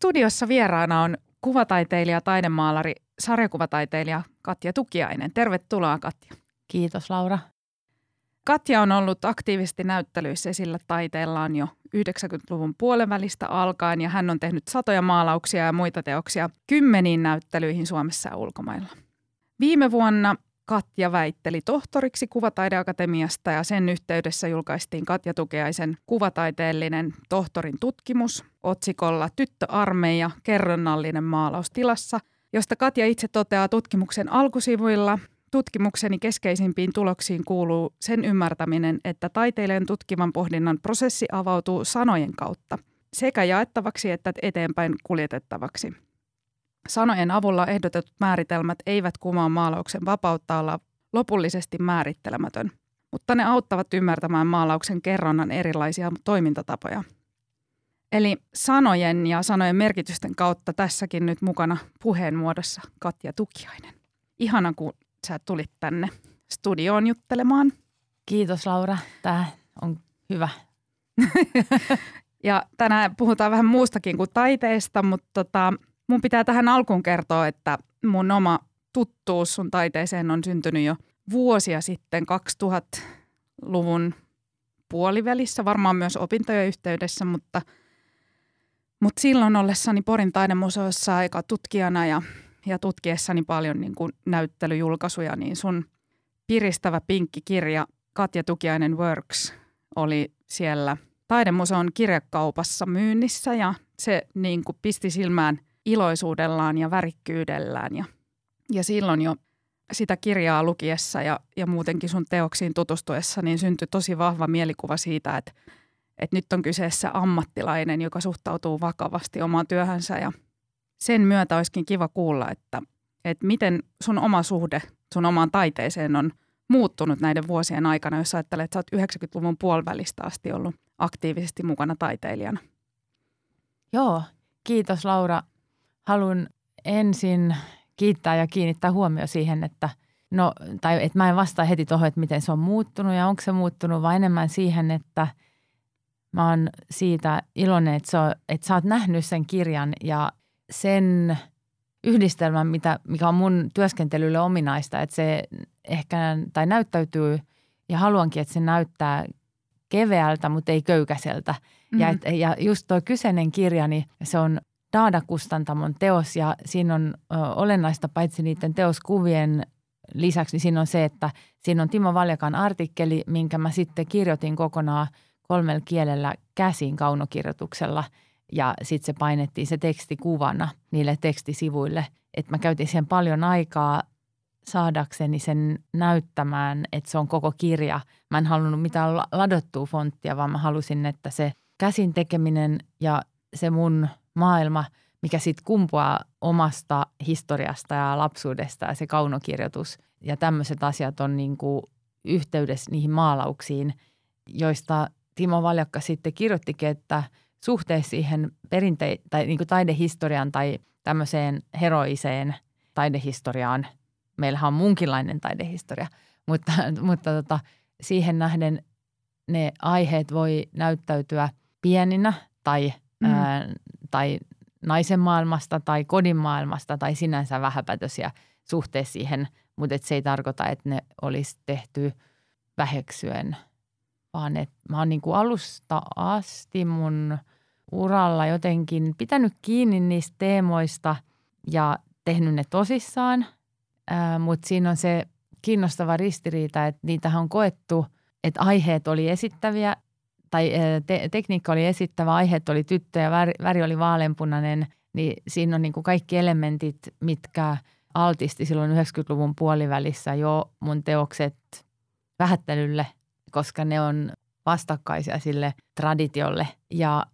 studiossa vieraana on kuvataiteilija, taidemaalari, sarjakuvataiteilija Katja Tukiainen. Tervetuloa Katja. Kiitos Laura. Katja on ollut aktiivisesti näyttelyissä esillä taiteellaan jo 90-luvun puolen välistä alkaen ja hän on tehnyt satoja maalauksia ja muita teoksia kymmeniin näyttelyihin Suomessa ja ulkomailla. Viime vuonna Katja väitteli tohtoriksi Kuvataideakatemiasta ja sen yhteydessä julkaistiin Katja Tukeaisen kuvataiteellinen tohtorin tutkimus otsikolla Tyttöarmeija, kerronnallinen maalaus tilassa, josta Katja itse toteaa tutkimuksen alkusivuilla. Tutkimukseni keskeisimpiin tuloksiin kuuluu sen ymmärtäminen, että taiteilijan tutkivan pohdinnan prosessi avautuu sanojen kautta sekä jaettavaksi että eteenpäin kuljetettavaksi. Sanojen avulla ehdotetut määritelmät eivät kumaa maalauksen vapautta olla lopullisesti määrittelemätön, mutta ne auttavat ymmärtämään maalauksen kerronnan erilaisia toimintatapoja. Eli sanojen ja sanojen merkitysten kautta tässäkin nyt mukana puheen muodossa Katja Tukiainen. Ihana, kun sä tulit tänne studioon juttelemaan. Kiitos Laura, tämä on hyvä. ja tänään puhutaan vähän muustakin kuin taiteesta, mutta tota, Mun pitää tähän alkuun kertoa, että mun oma tuttuus sun taiteeseen on syntynyt jo vuosia sitten 2000-luvun puolivälissä, varmaan myös opintojen yhteydessä, mutta, mutta silloin ollessani Porin taidemuseossa aika tutkijana ja, ja tutkiessani paljon niin kuin näyttelyjulkaisuja, niin sun piristävä pinkki kirja Katja Tukiainen Works oli siellä taidemuseon kirjakaupassa myynnissä ja se niin kuin pisti silmään – iloisuudellaan ja värikkyydellään. Ja, ja silloin jo sitä kirjaa lukiessa ja, ja muutenkin sun teoksiin tutustuessa, niin syntyi tosi vahva mielikuva siitä, että, että nyt on kyseessä ammattilainen, joka suhtautuu vakavasti omaan työhönsä. Ja sen myötä olisikin kiva kuulla, että, että miten sun oma suhde sun omaan taiteeseen on muuttunut näiden vuosien aikana, jos ajattelet, että sä oot 90-luvun puolivälistä asti ollut aktiivisesti mukana taiteilijana. Joo, kiitos Laura haluan ensin kiittää ja kiinnittää huomio siihen, että no, tai että mä en vastaa heti tuohon, että miten se on muuttunut ja onko se muuttunut, vaan enemmän siihen, että mä oon siitä iloinen, että, sä, että sä oot nähnyt sen kirjan ja sen yhdistelmän, mitä, mikä on mun työskentelylle ominaista, että se ehkä tai näyttäytyy ja haluankin, että se näyttää keveältä, mutta ei köykäiseltä. Mm-hmm. Ja, et, ja just tuo kyseinen kirja, niin se on Daada-kustantamon teos ja siinä on ö, olennaista paitsi niiden teoskuvien lisäksi, niin siinä on se, että siinä on Timo Valjakan artikkeli, minkä mä sitten kirjoitin kokonaan kolmella kielellä käsin kaunokirjoituksella ja sitten se painettiin se teksti kuvana niille tekstisivuille. Että mä käytin siihen paljon aikaa saadakseni sen näyttämään, että se on koko kirja. Mä en halunnut mitään ladottua fonttia, vaan mä halusin, että se käsin tekeminen ja se mun – maailma, mikä sitten kumpuaa omasta historiasta ja lapsuudesta ja se kaunokirjoitus ja tämmöiset asiat on niin kuin yhteydessä niihin maalauksiin, joista Timo Valjakka sitten kirjoittikin, että suhteessa siihen perinte- tai niin kuin taidehistoriaan tai tämmöiseen heroiseen taidehistoriaan, meillähän on munkinlainen taidehistoria, mutta, mutta tota, siihen nähden ne aiheet voi näyttäytyä pieninä tai mm. ää, tai naisen maailmasta tai kodin maailmasta tai sinänsä vähäpätöisiä suhteessa siihen, mutta et se ei tarkoita, että ne olisi tehty väheksyen, vaan että mä oon niin kuin alusta asti mun uralla jotenkin pitänyt kiinni niistä teemoista ja tehnyt ne tosissaan, mutta siinä on se kiinnostava ristiriita, että niitähän on koettu, että aiheet oli esittäviä tai te- tekniikka oli esittävä, aiheet oli tyttö ja väri, väri oli vaaleanpunainen, niin siinä on niin kuin kaikki elementit, mitkä altisti silloin 90-luvun puolivälissä jo mun teokset vähättelylle, koska ne on vastakkaisia sille traditiolle. Ja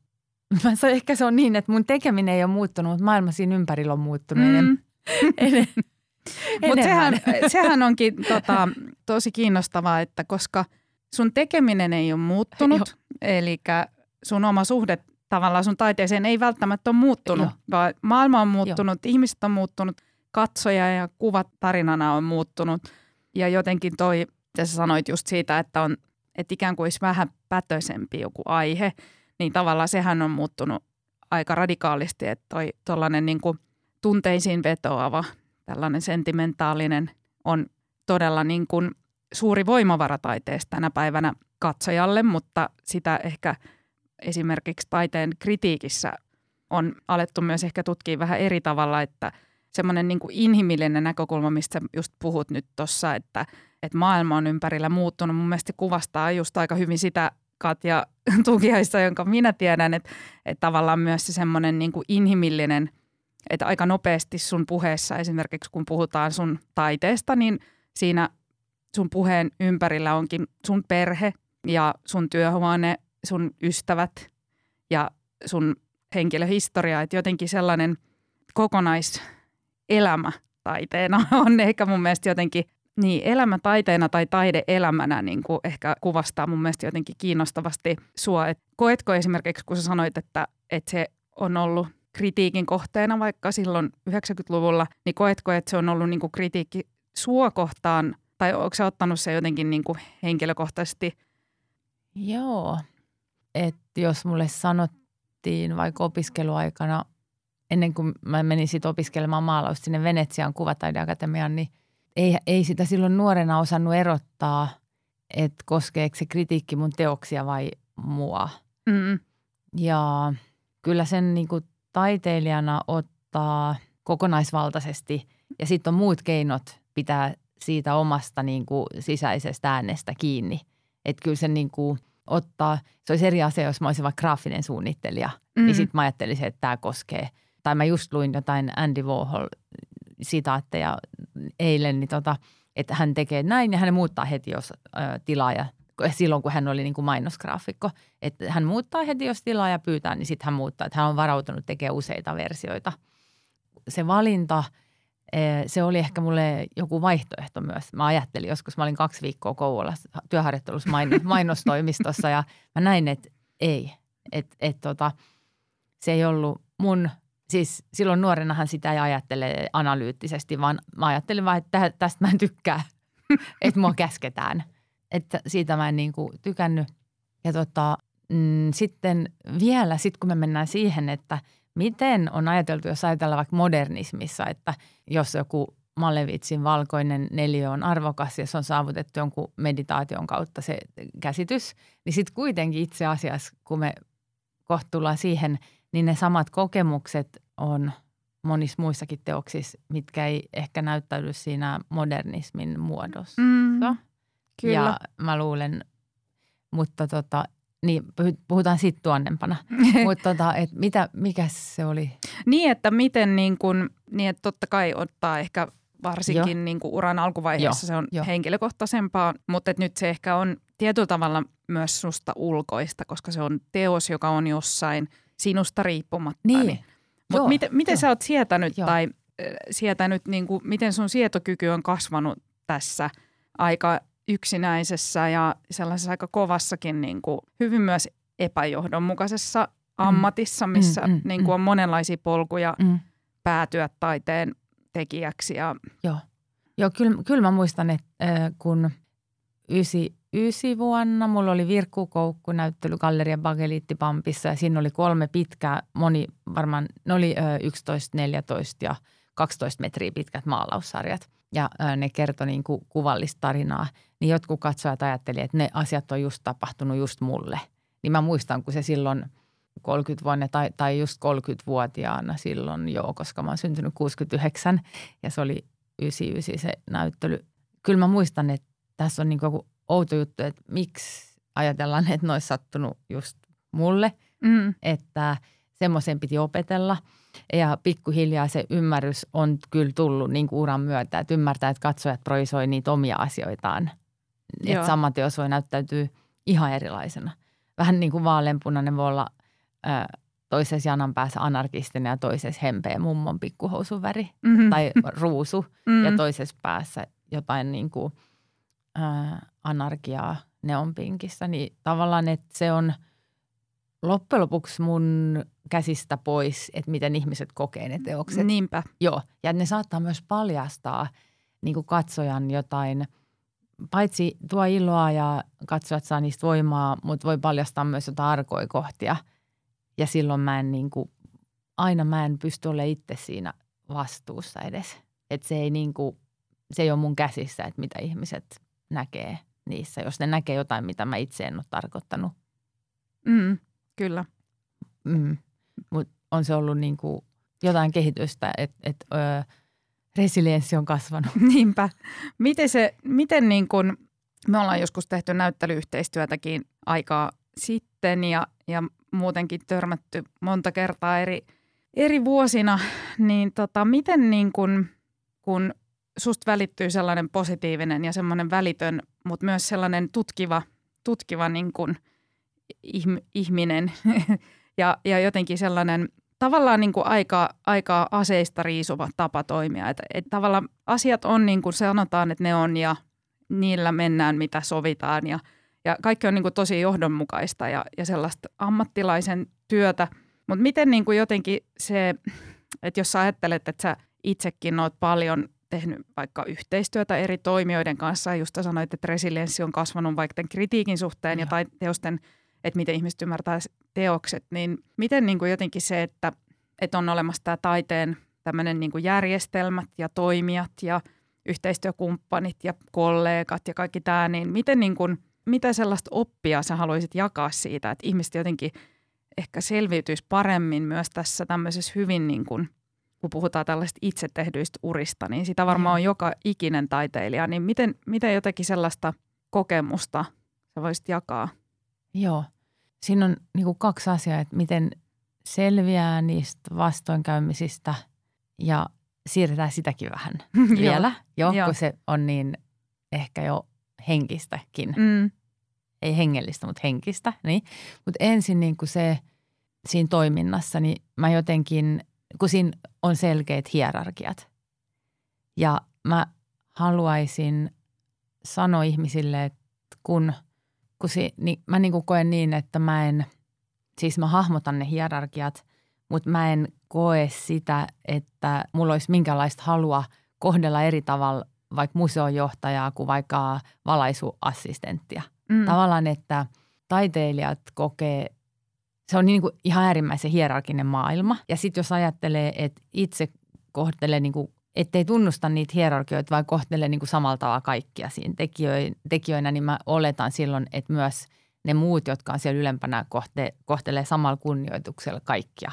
mä ehkä se on niin, että mun tekeminen ei ole muuttunut, mutta maailma siinä ympärillä on muuttunut mm. Mutta sehän, sehän onkin tota, tosi kiinnostavaa, että koska – sun tekeminen ei ole muuttunut, eli sun oma suhde tavallaan sun taiteeseen ei välttämättä ole muuttunut, Joo. vaan maailma on muuttunut, Joo. ihmiset on muuttunut, katsoja ja kuvat tarinana on muuttunut. Ja jotenkin toi, mitä sä sanoit just siitä, että on että ikään kuin olisi vähän pätöisempi joku aihe, niin tavallaan sehän on muuttunut aika radikaalisti, että toi tuollainen niin tunteisiin vetoava, tällainen sentimentaalinen on todella niin kuin suuri voimavara taiteesta tänä päivänä katsojalle, mutta sitä ehkä esimerkiksi taiteen kritiikissä on alettu myös ehkä tutkia vähän eri tavalla, että semmoinen niin inhimillinen näkökulma, mistä just puhut nyt tuossa, että, että maailma on ympärillä muuttunut. Mun mielestä kuvastaa just aika hyvin sitä Katja Tukiaista, jonka minä tiedän, että, että tavallaan myös se semmoinen niin inhimillinen, että aika nopeasti sun puheessa esimerkiksi kun puhutaan sun taiteesta, niin siinä sun puheen ympärillä onkin sun perhe ja sun työhuone, sun ystävät ja sun henkilöhistoria, että jotenkin sellainen kokonaiselämä taiteena on ehkä mun mielestä jotenkin niin, elämä taiteena tai taide elämänä niin kuin ehkä kuvastaa mun mielestä jotenkin kiinnostavasti sua. Et koetko esimerkiksi, kun sä sanoit, että, että se on ollut kritiikin kohteena vaikka silloin 90-luvulla, niin koetko, että se on ollut niin kuin kritiikki sua kohtaan tai onko se ottanut se jotenkin niin kuin henkilökohtaisesti? Joo, että jos mulle sanottiin vaikka opiskeluaikana, ennen kuin mä menin sitten opiskelemaan maalausta sinne Venetsian kuvataideakatemiaan, niin ei, ei sitä silloin nuorena osannut erottaa, että koskeeko se kritiikki mun teoksia vai mua. Mm. Ja kyllä sen niin kuin taiteilijana ottaa kokonaisvaltaisesti ja sitten on muut keinot pitää siitä omasta niin kuin sisäisestä äänestä kiinni. Että kyllä se niin kuin ottaa, se olisi eri asia, jos mä olisin vaikka graafinen suunnittelija, niin mm. niin sitten mä ajattelisin, että tämä koskee. Tai mä just luin jotain Andy Warhol sitaatteja eilen, niin tota, että hän tekee näin ja hän muuttaa heti, jos ä, tilaaja, silloin kun hän oli niin kuin mainosgraafikko, että hän muuttaa heti, jos tilaaja pyytää, niin sitten hän muuttaa, että hän on varautunut tekemään useita versioita. Se valinta – se oli ehkä mulle joku vaihtoehto myös. Mä ajattelin joskus, mä olin kaksi viikkoa Kouvolassa työharjoittelussa mainostoimistossa ja mä näin, että ei. Että et tota, se ei ollut mun, siis silloin nuorenahan sitä ei ajattele analyyttisesti, vaan mä ajattelin vaan, että tästä mä en tykkää, että mua käsketään. Että siitä mä en niin kuin tykännyt. Ja tota, mm, sitten vielä, sit kun me mennään siihen, että – Miten on ajateltu, jos ajatellaan vaikka modernismissa, että jos joku Malevitsin valkoinen neliö on arvokas ja se on saavutettu jonkun meditaation kautta se käsitys, niin sitten kuitenkin itse asiassa, kun me kohtuullaan siihen, niin ne samat kokemukset on monissa muissakin teoksissa, mitkä ei ehkä näyttäydy siinä modernismin muodossa. Mm, kyllä. Ja mä luulen, mutta tota, niin, puhutaan sitten tuonnempana. Mutta tota, et mitä, mikä se oli? Niin, että miten niin kun, niin että totta kai ottaa ehkä varsinkin niin kuin uran alkuvaiheessa jo, se on jo. henkilökohtaisempaa, mutta et nyt se ehkä on tietyllä tavalla myös susta ulkoista, koska se on teos, joka on jossain sinusta riippumatta. Niin. niin. Mutta miten, miten sä oot sietänyt Joo. tai äh, sietänyt, niin kuin, miten sun sietokyky on kasvanut tässä aika yksinäisessä ja sellaisessa aika kovassakin niin kuin hyvin myös epäjohdonmukaisessa mm. ammatissa, missä mm, mm, niin kuin on monenlaisia polkuja mm. päätyä taiteen tekijäksi. Ja... Joo, Joo kyllä, kyllä mä muistan, että äh, kun ysi, ysi vuonna mulla oli virkkukoukku näyttely Galleria Bageliittipampissa ja siinä oli kolme pitkää, moni varmaan, ne oli äh, 11, 14 ja 12 metriä pitkät maalaussarjat ja äh, ne kertoi niin kuin kuvallista tarinaa – niin jotkut katsojat ajatteli, että ne asiat on just tapahtunut just mulle. Niin mä muistan, kun se silloin 30 vuonna tai, tai just 30-vuotiaana silloin joo, koska mä oon syntynyt 69 ja se oli 99 se näyttely. Kyllä mä muistan, että tässä on niin kuin outo juttu, että miksi ajatellaan, että ne olisi sattunut just mulle, mm. että semmoisen piti opetella – ja pikkuhiljaa se ymmärrys on kyllä tullut niin kuin uran myötä, että ymmärtää, että katsojat projisoi niitä omia asioitaan että sama teos voi näyttäytyä ihan erilaisena. Vähän niin kuin vaaleanpunainen voi olla ö, toisessa janan päässä anarkistinen ja toisessa hempeä mummon pikkuhousun väri mm-hmm. tai ruusu mm-hmm. ja toisessa päässä jotain niin kuin, ö, anarkiaa neonpinkissä. Niin tavallaan, että se on loppujen lopuksi mun käsistä pois, että miten ihmiset kokee ne teokset. Niinpä. Joo, ja ne saattaa myös paljastaa niin kuin katsojan jotain – paitsi tuo iloa ja katsojat saa niistä voimaa, mutta voi paljastaa myös jotain arkoja kohtia. Ja silloin mä en niin kuin aina mä en pysty olemaan itse siinä vastuussa edes. Että se ei niin kuin, se ei ole mun käsissä, että mitä ihmiset näkee niissä, jos ne näkee jotain, mitä mä itse en ole tarkoittanut. Mm, kyllä. Mm. Mutta on se ollut niin kuin jotain kehitystä, että et, öö, resilienssi on kasvanut. Niinpä. Miten, se, miten niin kun, me ollaan joskus tehty näyttelyyhteistyötäkin aikaa sitten ja, ja muutenkin törmätty monta kertaa eri, eri vuosina, niin tota, miten niin kun, kun susta välittyy sellainen positiivinen ja semmoinen välitön, mutta myös sellainen tutkiva, tutkiva niin kun ihminen ja, ja jotenkin sellainen tavallaan niin kuin aika, aika aseista riisuva tapa toimia. Että, että tavallaan asiat on niin kuin sanotaan, että ne on ja niillä mennään, mitä sovitaan ja, ja kaikki on niin kuin tosi johdonmukaista ja, ja sellaista ammattilaisen työtä. Mutta miten niin kuin jotenkin se, että jos sä ajattelet, että sä itsekin oot paljon tehnyt vaikka yhteistyötä eri toimijoiden kanssa, ja just sanoit, että resilienssi on kasvanut vaikka tämän kritiikin suhteen ja, ja teosten, että miten ihmiset ymmärtää teokset, niin miten niin kuin jotenkin se, että, että on olemassa tämä taiteen tämmöinen niin kuin järjestelmät ja toimijat ja yhteistyökumppanit ja kollegat ja kaikki tämä, niin miten niin kuin, mitä sellaista oppia sä haluaisit jakaa siitä, että ihmiset jotenkin ehkä selviytyisi paremmin myös tässä tämmöisessä hyvin niin kuin, kun puhutaan tällaista itse tehdyistä urista, niin sitä varmaan on joka ikinen taiteilija, niin miten, miten jotenkin sellaista kokemusta sä voisit jakaa? Joo, siinä on niin kuin kaksi asiaa, että miten selviää niistä vastoinkäymisistä ja siirretään sitäkin vähän vielä, jo, kun se on niin ehkä jo henkistäkin. Mm. Ei hengellistä, mutta henkistä. Niin. Mutta ensin niin kuin se siinä toiminnassa, niin mä jotenkin, kun siinä on selkeät hierarkiat. Ja mä haluaisin sanoa ihmisille, että kun – kun si, niin mä niin kuin koen niin, että mä en, siis mä hahmotan ne hierarkiat, mutta mä en koe sitä, että mulla olisi minkälaista halua kohdella eri tavalla vaikka museojohtajaa kuin vaikka valaisuassistenttia. Mm. Tavallaan, että taiteilijat kokee, se on niin kuin ihan äärimmäisen hierarkinen maailma. Ja sitten jos ajattelee, että itse kohtelee niin kuin ettei tunnusta niitä hierarkioita, vaan kohtele niin kuin samalla tavalla kaikkia siinä tekijöinä, niin mä oletan silloin, että myös ne muut, jotka on siellä ylempänä, kohte, kohtelee samalla kunnioituksella kaikkia.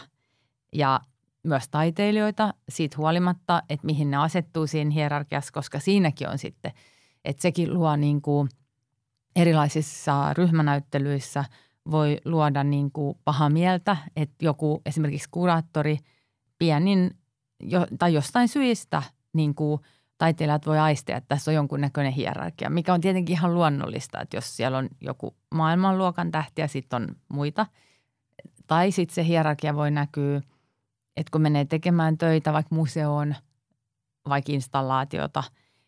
Ja myös taiteilijoita siitä huolimatta, että mihin ne asettuu siinä hierarkiassa, koska siinäkin on sitten, että sekin luo niin kuin erilaisissa ryhmänäyttelyissä voi luoda niin kuin paha mieltä, että joku esimerkiksi kuraattori pienin jo, tai jostain syistä niin kuin taiteilijat voi aistia, että tässä on jonkunnäköinen hierarkia, mikä on tietenkin ihan luonnollista, että jos siellä on joku maailmanluokan tähti ja sitten on muita. Tai sitten se hierarkia voi näkyä, että kun menee tekemään töitä vaikka museoon, vaikka installaatiota,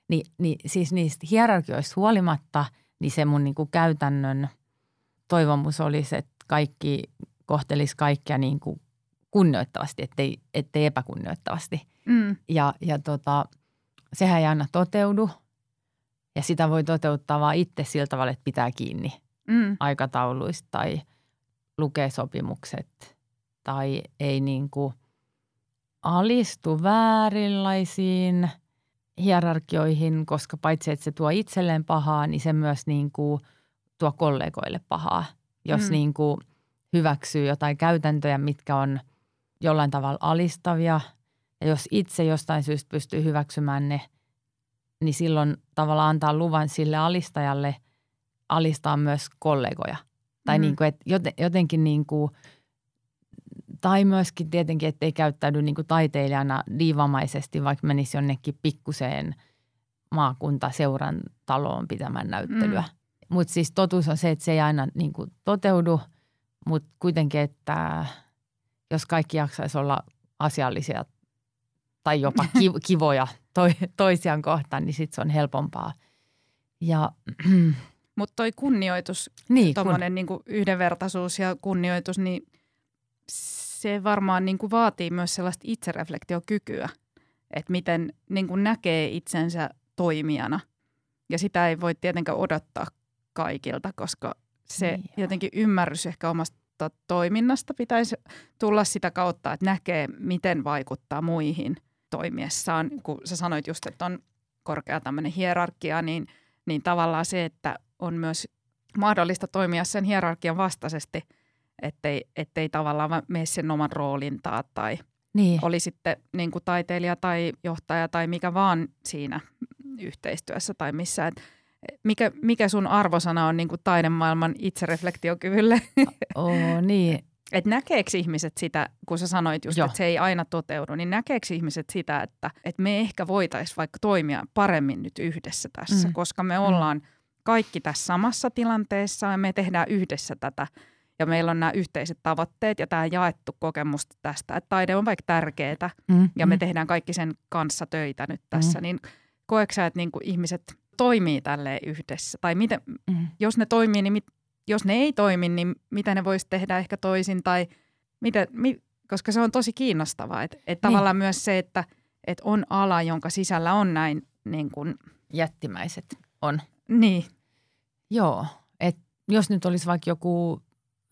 niin, niin siis niistä hierarkioista huolimatta, niin se mun niin kuin käytännön toivomus olisi, että kaikki kohtelisi kaikkia niin kuin kunnioittavasti, ettei, ettei epäkunnioittavasti. Mm. Ja, ja tota, sehän ei aina toteudu ja sitä voi toteuttaa vaan itse sillä tavalla, että pitää kiinni mm. aikatauluista tai lukee sopimukset tai ei niin kuin alistu väärinlaisiin hierarkioihin, koska paitsi että se tuo itselleen pahaa, niin se myös niin kuin tuo kollegoille pahaa, jos mm. niin kuin hyväksyy jotain käytäntöjä, mitkä on – jollain tavalla alistavia. Ja jos itse jostain syystä pystyy hyväksymään ne, niin silloin tavallaan antaa luvan sille alistajalle alistaa myös kollegoja. Tai mm. niin kuin, että jotenkin niin kuin, tai myöskin tietenkin, ettei käyttäydy niin kuin taiteilijana diivamaisesti, vaikka menisi jonnekin pikkuseen maakuntaseuran taloon pitämään näyttelyä. Mm. Mutta siis totuus on se, että se ei aina niin kuin toteudu, mutta kuitenkin, että – jos kaikki jaksaisi olla asiallisia tai jopa kivoja toi, toisiaan kohtaan, niin sitten se on helpompaa. Ja, Mutta toi kunnioitus, niin, tuommoinen kun... niinku yhdenvertaisuus ja kunnioitus, niin se varmaan niinku vaatii myös sellaista itsereflektiokykyä, että miten niinku näkee itsensä toimijana. Ja sitä ei voi tietenkään odottaa kaikilta, koska se niin jotenkin ymmärrys ehkä omasta toiminnasta pitäisi tulla sitä kautta, että näkee, miten vaikuttaa muihin toimiessaan. Kun sä sanoit just, että on korkea tämmöinen hierarkia, niin, niin tavallaan se, että on myös mahdollista toimia sen hierarkian vastaisesti, ettei, ettei tavallaan mene sen oman roolin taa tai niin. oli sitten niin kuin taiteilija tai johtaja tai mikä vaan siinä yhteistyössä tai missä. Et mikä, mikä sun arvosana on niin kuin taidemaailman itsereflektiokyvylle? Oh, niin. Et näkeekö ihmiset sitä, kun sä sanoit just, että se ei aina toteudu, niin näkeekö ihmiset sitä, että, että me ehkä voitaisiin vaikka toimia paremmin nyt yhdessä tässä, mm. koska me mm. ollaan kaikki tässä samassa tilanteessa ja me tehdään yhdessä tätä ja meillä on nämä yhteiset tavoitteet ja tämä jaettu kokemus tästä, että taide on vaikka tärkeää mm. ja me mm. tehdään kaikki sen kanssa töitä nyt tässä, mm. niin koetko sä, että niin kuin ihmiset toimii tälleen yhdessä? Tai miten, mm. jos ne toimii, niin mit, jos ne ei toimi, niin mitä ne voisi tehdä ehkä toisin tai mitä, mi, koska se on tosi kiinnostavaa. Että et niin. tavallaan myös se, että et on ala, jonka sisällä on näin niin kuin, Jättimäiset on. Niin. Joo, että jos nyt olisi vaikka joku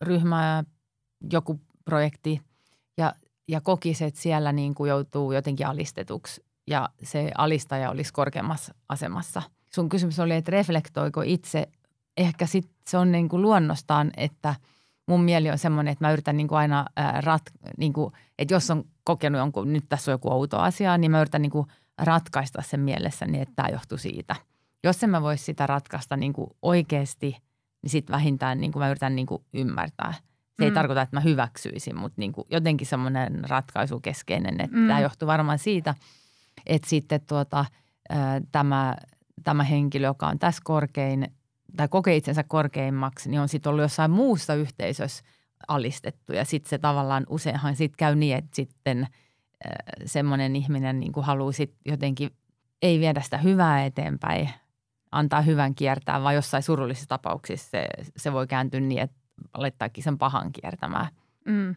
ryhmä, joku projekti ja, ja kokisi, että siellä niin kuin joutuu jotenkin alistetuksi ja se alistaja olisi korkeammassa asemassa. Sun kysymys oli, että reflektoiko itse, ehkä sit se on niin kuin luonnostaan, että mun mieli on semmoinen, että mä yritän niin kuin aina rat, niin kuin, että jos on kokenut jonkun, nyt tässä on joku outo asia, niin mä yritän niin kuin ratkaista sen mielessä niin, että tämä johtuu siitä. Jos en mä voisi sitä ratkaista niin kuin oikeasti, niin sitten vähintään niin kuin mä yritän niin kuin ymmärtää. Se mm. ei tarkoita, että mä hyväksyisin, mutta niin kuin jotenkin semmoinen ratkaisukeskeinen, että mm. tämä johtuu varmaan siitä – että sitten tuota, tämä, tämä henkilö, joka on tässä korkein tai kokee itsensä korkeimmaksi, niin on sitten ollut jossain muussa yhteisössä alistettu. Ja sitten se tavallaan useinhan sitten käy niin, että sitten semmoinen ihminen niin kuin haluaa sitten jotenkin ei viedä sitä hyvää eteenpäin, antaa hyvän kiertää, vaan jossain surullisissa tapauksissa se, se voi kääntyä niin, että alettaakin sen pahan kiertämään. Mm.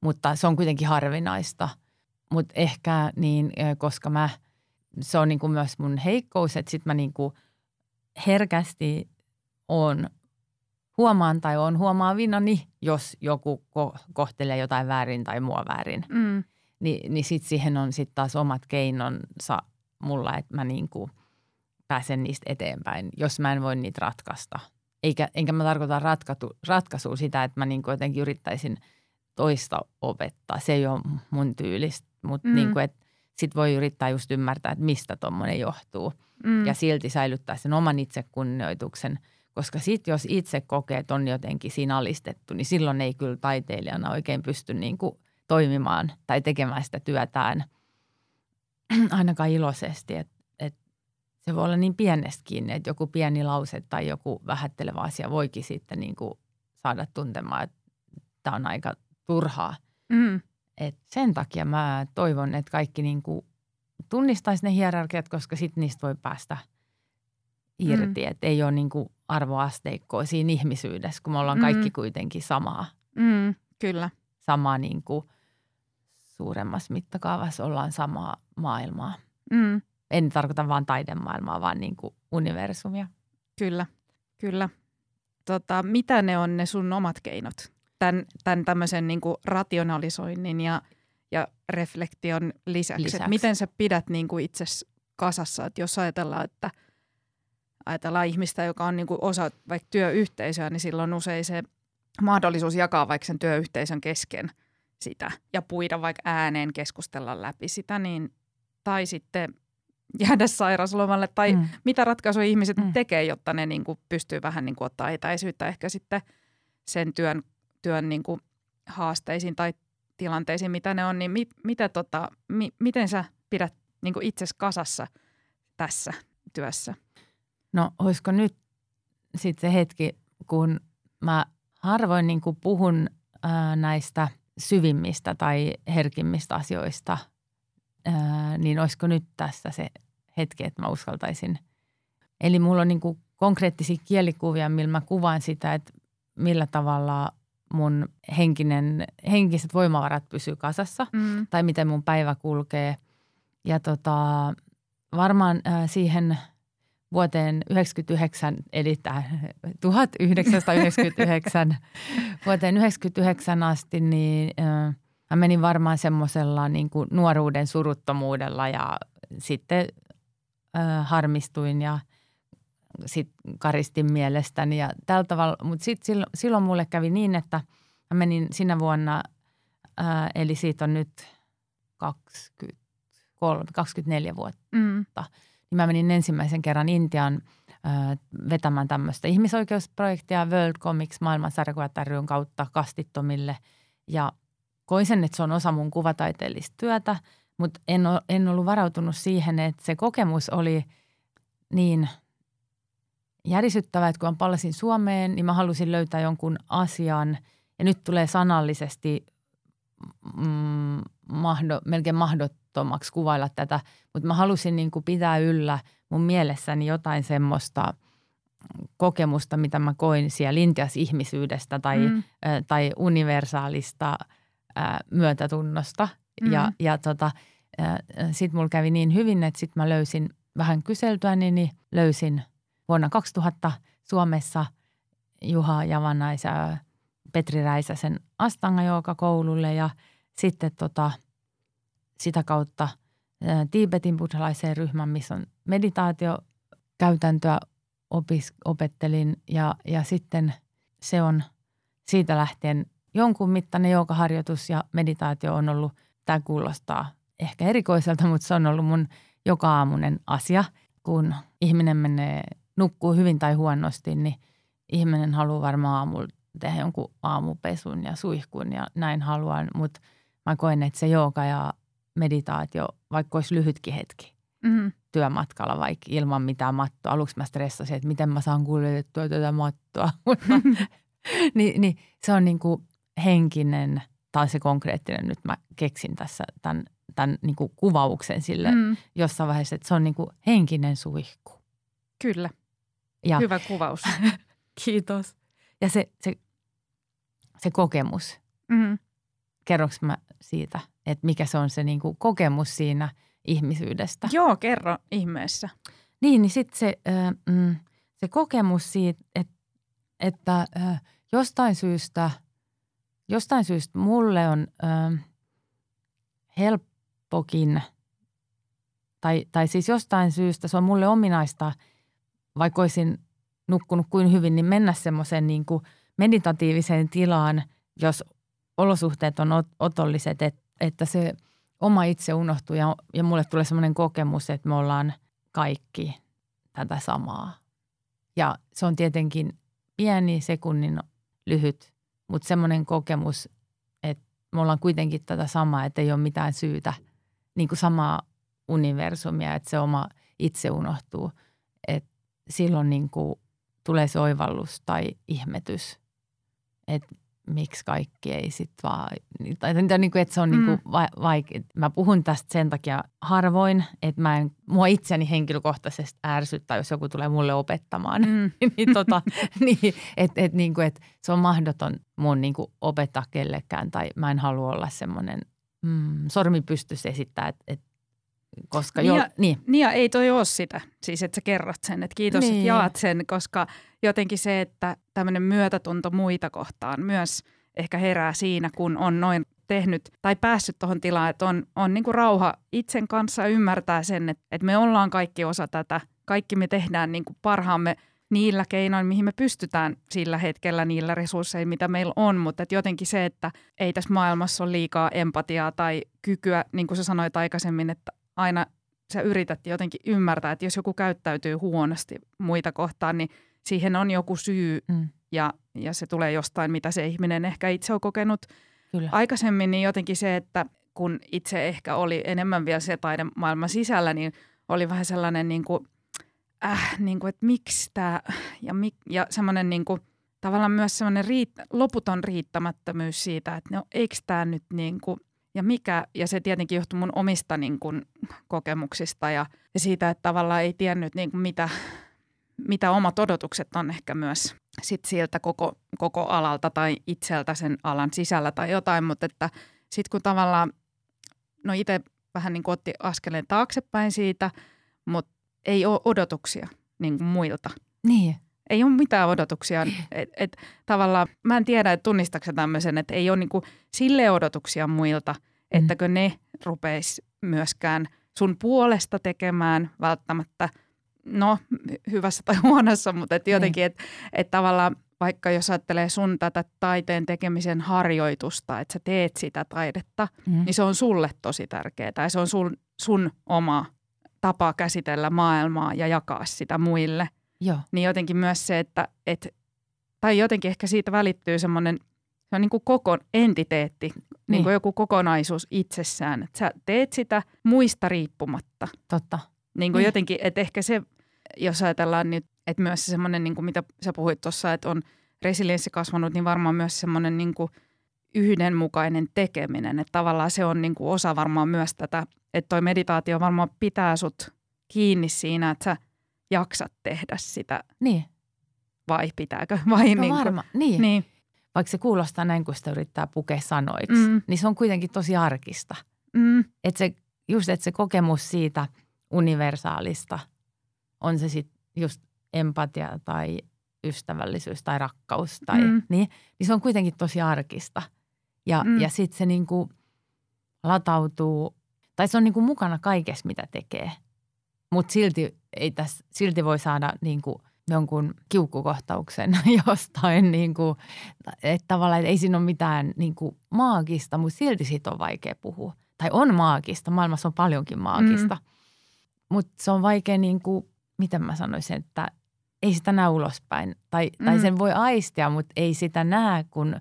Mutta se on kuitenkin harvinaista – mutta ehkä niin, koska mä, se on niin kuin myös mun heikkous, että sit mä niin kuin herkästi on huomaan tai on huomaavinani, jos joku ko- kohtelee jotain väärin tai mua väärin. Mm. Ni, niin sitten siihen on sitten taas omat keinonsa mulla, että mä niin kuin pääsen niistä eteenpäin, jos mä en voi niitä ratkaista. Eikä, enkä mä tarkoita ratkaisu, ratkaisua sitä, että mä niin kuin jotenkin yrittäisin toista opettaa. Se ei ole mun tyylistä mutta mm. niin kuin, että sit voi yrittää just ymmärtää, että mistä tuommoinen johtuu. Mm. Ja silti säilyttää sen oman itsekunnioituksen, koska sitten jos itse kokee, että on jotenkin siinä alistettu, niin silloin ei kyllä taiteilijana oikein pysty niin kuin toimimaan tai tekemään sitä työtään ainakaan iloisesti. Että et se voi olla niin pienestä kiinni, että joku pieni lause tai joku vähättelevä asia voikin sitten niin kuin saada tuntemaan, että tämä on aika turhaa. Mm. Et sen takia mä toivon, että kaikki niin kuin tunnistaisi ne hierarkiat, koska sitten niistä voi päästä irti. Mm. Että ei ole niin kuin arvoasteikkoa siinä ihmisyydessä, kun me ollaan mm. kaikki kuitenkin samaa. Mm, kyllä. Samaa niin kuin suuremmassa mittakaavassa ollaan samaa maailmaa. Mm. En tarkoita vain taidemaailmaa, vaan niin kuin universumia. Kyllä, kyllä. Tota, mitä ne on ne sun omat keinot? Tämän, tämän tämmöisen niin kuin rationalisoinnin ja, ja reflektion lisäksi. lisäksi. miten sä pidät niin kuin itse kasassa, että jos ajatellaan, että ajatellaan ihmistä, joka on niin kuin osa vaikka työyhteisöä, niin silloin usein se mahdollisuus jakaa vaikka sen työyhteisön kesken sitä ja puida vaikka ääneen keskustella läpi sitä, niin, tai sitten jäädä sairaslomalle tai mm. mitä ratkaisuja ihmiset mm. tekee, jotta ne niin kuin pystyy vähän niin kuin ottaa etäisyyttä ehkä sitten sen työn työn niin kuin haasteisiin tai tilanteisiin, mitä ne on, niin mit, mitä tota, mi, miten sä pidät niin kuin itses kasassa tässä työssä? No olisiko nyt sitten se hetki, kun mä harvoin niin kuin puhun ää, näistä syvimmistä tai herkimmistä asioista, ää, niin olisiko nyt tässä se hetki, että mä uskaltaisin. Eli mulla on niin kuin konkreettisia kielikuvia, millä mä kuvaan sitä, että millä tavalla mun henkinen, henkiset voimavarat pysyy kasassa mm. tai miten mun päivä kulkee. Ja tota, varmaan äh, siihen vuoteen 1999, eli tämä 1999 vuoteen 1999 asti, niin äh, mä menin varmaan semmoisella niin kuin nuoruuden suruttomuudella ja sitten äh, harmistuin ja sitten karistin mielestäni ja tällä tavalla. Mutta sitten silloin, silloin mulle kävi niin, että mä menin sinä vuonna, äh, eli siitä on nyt 23, 24 vuotta, mm. niin mä menin ensimmäisen kerran Intian äh, vetämään tämmöistä ihmisoikeusprojektia World Comics maailman kautta kastittomille ja koin sen, että se on osa mun kuvataiteellista työtä, mutta en, en ollut varautunut siihen, että se kokemus oli niin järisyttävä, että kun mä palasin Suomeen, niin mä halusin löytää jonkun asian ja nyt tulee sanallisesti mm, mahdo, melkein mahdottomaksi kuvailla tätä, mutta mä halusin niin kuin pitää yllä mun mielessäni jotain semmoista kokemusta, mitä mä koin siellä Intias ihmisyydestä tai, mm. äh, tai universaalista – ää, myötätunnosta. Mm-hmm. Ja, ja tota, sitten mulla kävi niin hyvin, että sitten mä löysin vähän kyseltyä, niin löysin vuonna 2000 Suomessa Juha Javanais ja Petri Räisäsen Astanga koululle ja sitten tota, sitä kautta Tiibetin buddhalaiseen ryhmän, missä on meditaatiokäytäntöä opis, opettelin ja, ja sitten se on siitä lähtien jonkun mittainen joukaharjoitus ja meditaatio on ollut, tämä kuulostaa ehkä erikoiselta, mutta se on ollut mun joka aamunen asia. Kun ihminen menee, nukkuu hyvin tai huonosti, niin ihminen haluaa varmaan aamulla tehdä jonkun aamupesun ja suihkun ja näin haluan, mutta mä koen, että se jooga ja meditaatio, vaikka olisi lyhytkin hetki mm-hmm. työmatkalla, vaikka ilman mitään mattoa. Aluksi mä stressasin, että miten mä saan kuljetettua tätä mattoa, niin, niin se on niin kuin henkinen tai se konkreettinen, nyt mä keksin tässä tämän, tämän niin kuin kuvauksen sille mm. jossain vaiheessa, että se on niin kuin henkinen suihku. Kyllä. Ja, Hyvä kuvaus. kiitos. Ja se, se, se kokemus. Mm. Kerronko mä siitä, että mikä se on se niin kuin kokemus siinä ihmisyydestä? Joo, kerro ihmeessä. Niin, niin sitten se, äh, se kokemus siitä, että, että äh, jostain syystä – jostain syystä mulle on ö, helppokin, tai, tai siis jostain syystä se on mulle ominaista, vaikka olisin nukkunut kuin hyvin, niin mennä semmoiseen niin kuin meditatiiviseen tilaan, jos olosuhteet on otolliset, että, että se oma itse unohtuu ja, ja mulle tulee semmoinen kokemus, että me ollaan kaikki tätä samaa. Ja se on tietenkin pieni, sekunnin lyhyt mutta semmoinen kokemus, että me ollaan kuitenkin tätä samaa, että ei ole mitään syytä, niin kuin samaa universumia, että se oma itse unohtuu. Että silloin niin kuin tulee se oivallus tai ihmetys, että miksi kaikki ei sitten vaan, tai niin kuin, että se on niin kuin mm. vaikea. Mä puhun tästä sen takia harvoin, että mä en, mua itseni henkilökohtaisesti ärsyttää, jos joku tulee mulle opettamaan. Mm. niin, tota, niin, että et, niin kuin, että se on mahdoton mun niin kuin opettaa kellekään, tai mä en halua olla semmoinen mm, sormi pystyssä esittää, että et, koska niin, jo, niin. niin ja ei toi ole sitä, siis että sä kerrot sen, että kiitos, niin. että jaat sen, koska jotenkin se, että tämmöinen myötätunto muita kohtaan myös ehkä herää siinä, kun on noin tehnyt tai päässyt tuohon tilaan, että on, on niin kuin rauha itsen kanssa ymmärtää sen, että, että me ollaan kaikki osa tätä, kaikki me tehdään niin kuin parhaamme niillä keinoin, mihin me pystytään sillä hetkellä niillä resursseilla, mitä meillä on, mutta että jotenkin se, että ei tässä maailmassa ole liikaa empatiaa tai kykyä, niin kuin sä sanoit aikaisemmin, että aina sä yrität jotenkin ymmärtää, että jos joku käyttäytyy huonosti muita kohtaan, niin siihen on joku syy mm. ja, ja se tulee jostain, mitä se ihminen ehkä itse on kokenut Kyllä. aikaisemmin, niin jotenkin se, että kun itse ehkä oli enemmän vielä se taidemaailman sisällä, niin oli vähän sellainen niin kuin, äh, niin kuin, että miksi tämä ja, mik, ja semmoinen niin kuin, tavallaan myös semmoinen riit, loputon riittämättömyys siitä, että no eikö tämä nyt niin kuin, ja mikä, ja se tietenkin johtuu mun omista niin kuin, kokemuksista ja, ja siitä, että tavallaan ei tiennyt niin kuin, mitä, mitä omat odotukset on ehkä myös sit siltä koko, koko alalta tai itseltä sen alan sisällä tai jotain, mutta että sitten kun tavallaan, no itse vähän niin kuin otti askeleen taaksepäin siitä, mutta ei ole odotuksia. niin kuin muilta. Niin. Ei ole mitään odotuksia. Et, et, tavallaan, mä en tiedä, että tunnistaako tämmöisen, että ei ole niin kuin sille odotuksia muilta, mm. ettäkö ne rupeisi myöskään sun puolesta tekemään välttämättä, no hyvässä tai huonossa, mutta et jotenkin, että et tavallaan vaikka jos ajattelee sun tätä taiteen tekemisen harjoitusta, että sä teet sitä taidetta, mm. niin se on sulle tosi tärkeää. Ja se on sun, sun oma tapa käsitellä maailmaa ja jakaa sitä muille. Joo. Niin jotenkin myös se, että, et, tai jotenkin ehkä siitä välittyy semmoinen, se on niin kuin koko entiteetti, niin. niin kuin joku kokonaisuus itsessään. Että sä teet sitä muista riippumatta. Totta. Niin kuin niin. jotenkin, että ehkä se, jos ajatellaan nyt, että myös se semmoinen, niin kuin mitä sä puhuit tuossa, että on resilienssi kasvanut, niin varmaan myös semmoinen niin kuin yhdenmukainen tekeminen. Että tavallaan se on niin kuin osa varmaan myös tätä, että toi meditaatio varmaan pitää sut kiinni siinä, että sä jaksat tehdä sitä. Niin. Vai pitääkö? Vai no niin varma, niin. niin. Vaikka se kuulostaa näin, kun sitä yrittää pukea sanoiksi, mm. niin se on kuitenkin tosi arkista. Mm. Että se, just että se kokemus siitä universaalista, on se sitten just empatia tai ystävällisyys tai rakkaus tai mm. niin, niin se on kuitenkin tosi arkista. Ja, mm. ja sitten se niinku latautuu, tai se on niinku mukana kaikessa, mitä tekee. Mutta silti, ei täs, silti voi saada niinku jonkun kiukkukohtauksen jostain, niinku, että tavallaan ei siinä ole mitään niinku maagista, mutta silti siitä on vaikea puhua. Tai on maagista, maailmassa on paljonkin maagista. Mm. Mutta se on vaikea, niinku, miten mä sanoisin, että ei sitä näe ulospäin. Tai, mm. tai sen voi aistia, mutta ei sitä näe, kun,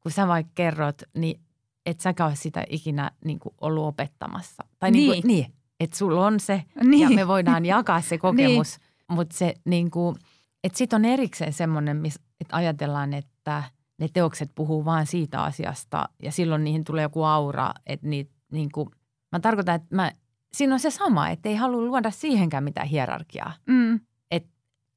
kun sä vaikka kerrot, niin et säkä ole sitä ikinä niin kuin ollut opettamassa. Tai niin, niin, kuin, niin että sulla on se niin. ja me voidaan jakaa se kokemus. niin. Mutta se niin kuin, että sitten on erikseen semmoinen, että ajatellaan, että ne teokset puhuu vaan siitä asiasta ja silloin niihin tulee joku aura, että niitä niin kuin, mä tarkoitan, että mä, siinä on se sama, että ei halua luoda siihenkään mitään hierarkiaa. Mm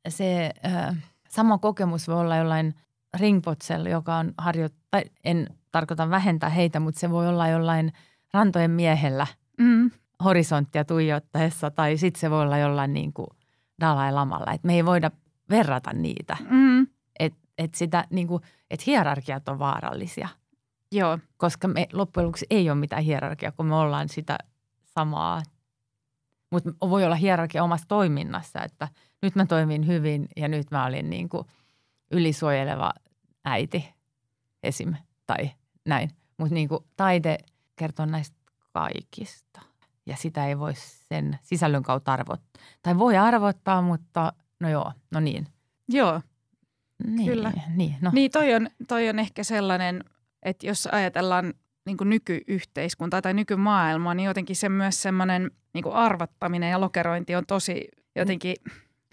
se äh, sama kokemus voi olla jollain ringpotsella, joka on harjoittaa, en tarkoita vähentää heitä, mutta se voi olla jollain rantojen miehellä mm. Horisonttia tuijottaessa tai sitten se voi olla jollain niin kuin Dalai Lamalla. Et me ei voida verrata niitä. Mm. Että et sitä niin kuin, et hierarkiat on vaarallisia. Joo. Koska me loppujen lopuksi ei ole mitään hierarkiaa, kun me ollaan sitä samaa. Mutta voi olla hierarkia omassa toiminnassa, että – nyt mä toimin hyvin ja nyt mä olin niin kuin ylisuojeleva äiti esim. tai näin. Mutta niin kuin taide kertoo näistä kaikista ja sitä ei voi sen sisällön kautta arvottaa. Tai voi arvottaa, mutta no joo, no niin. Joo, niin, kyllä. Niin, no. niin toi, on, toi on ehkä sellainen, että jos ajatellaan niin kuin nykyyhteiskuntaa tai nykymaailmaa, niin jotenkin se myös semmoinen niin kuin arvattaminen ja lokerointi on tosi jotenkin –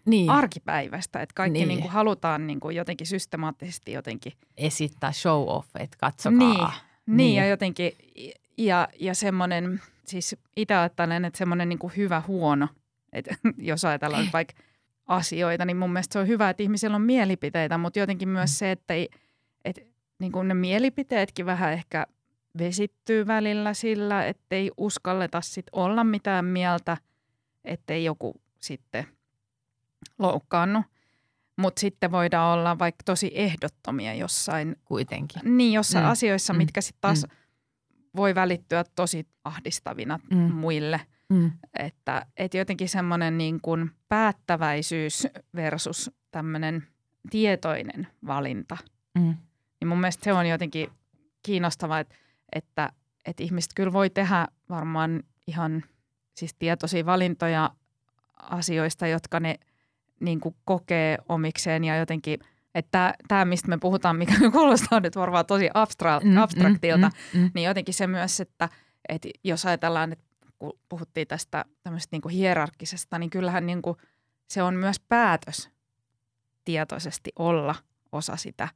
niin. arkipäivästä, että kaikki niin. Niin kuin halutaan niin kuin jotenkin systemaattisesti jotenkin. Esittää show off, että katsokaa. Niin, niin. niin ja jotenkin, ja, ja semmoinen, siis itse ajattelen, että semmoinen niin hyvä huono, että jos ajatellaan nyt vaikka asioita, niin mun mielestä se on hyvä, että ihmisillä on mielipiteitä, mutta jotenkin myös se, että, ei, että niin kuin ne mielipiteetkin vähän ehkä vesittyy välillä sillä, ettei uskalleta sit olla mitään mieltä, ettei joku sitten – loukkaannut. Mutta sitten voidaan olla vaikka tosi ehdottomia jossain. Kuitenkin. Niin, jossain mm. asioissa, mm. mitkä sitten taas mm. Voi välittyä tosi ahdistavina mm. muille. Mm. Että, että jotenkin semmoinen niin kuin päättäväisyys versus tämmöinen tietoinen valinta. Mm. Niin mun mielestä se on jotenkin kiinnostavaa, että, että, että ihmiset kyllä voi tehdä varmaan ihan siis tietoisia valintoja asioista, jotka ne niin kuin kokee omikseen ja jotenkin, että tämä, mistä me puhutaan, mikä kuulostaa nyt varmaan tosi abstra- mm, mm, abstraktilta, mm, mm, mm. niin jotenkin se myös, että, että jos ajatellaan, että kun puhuttiin tästä tämmöisestä niin kuin hierarkkisesta, niin kyllähän niin kuin se on myös päätös tietoisesti olla osa sitä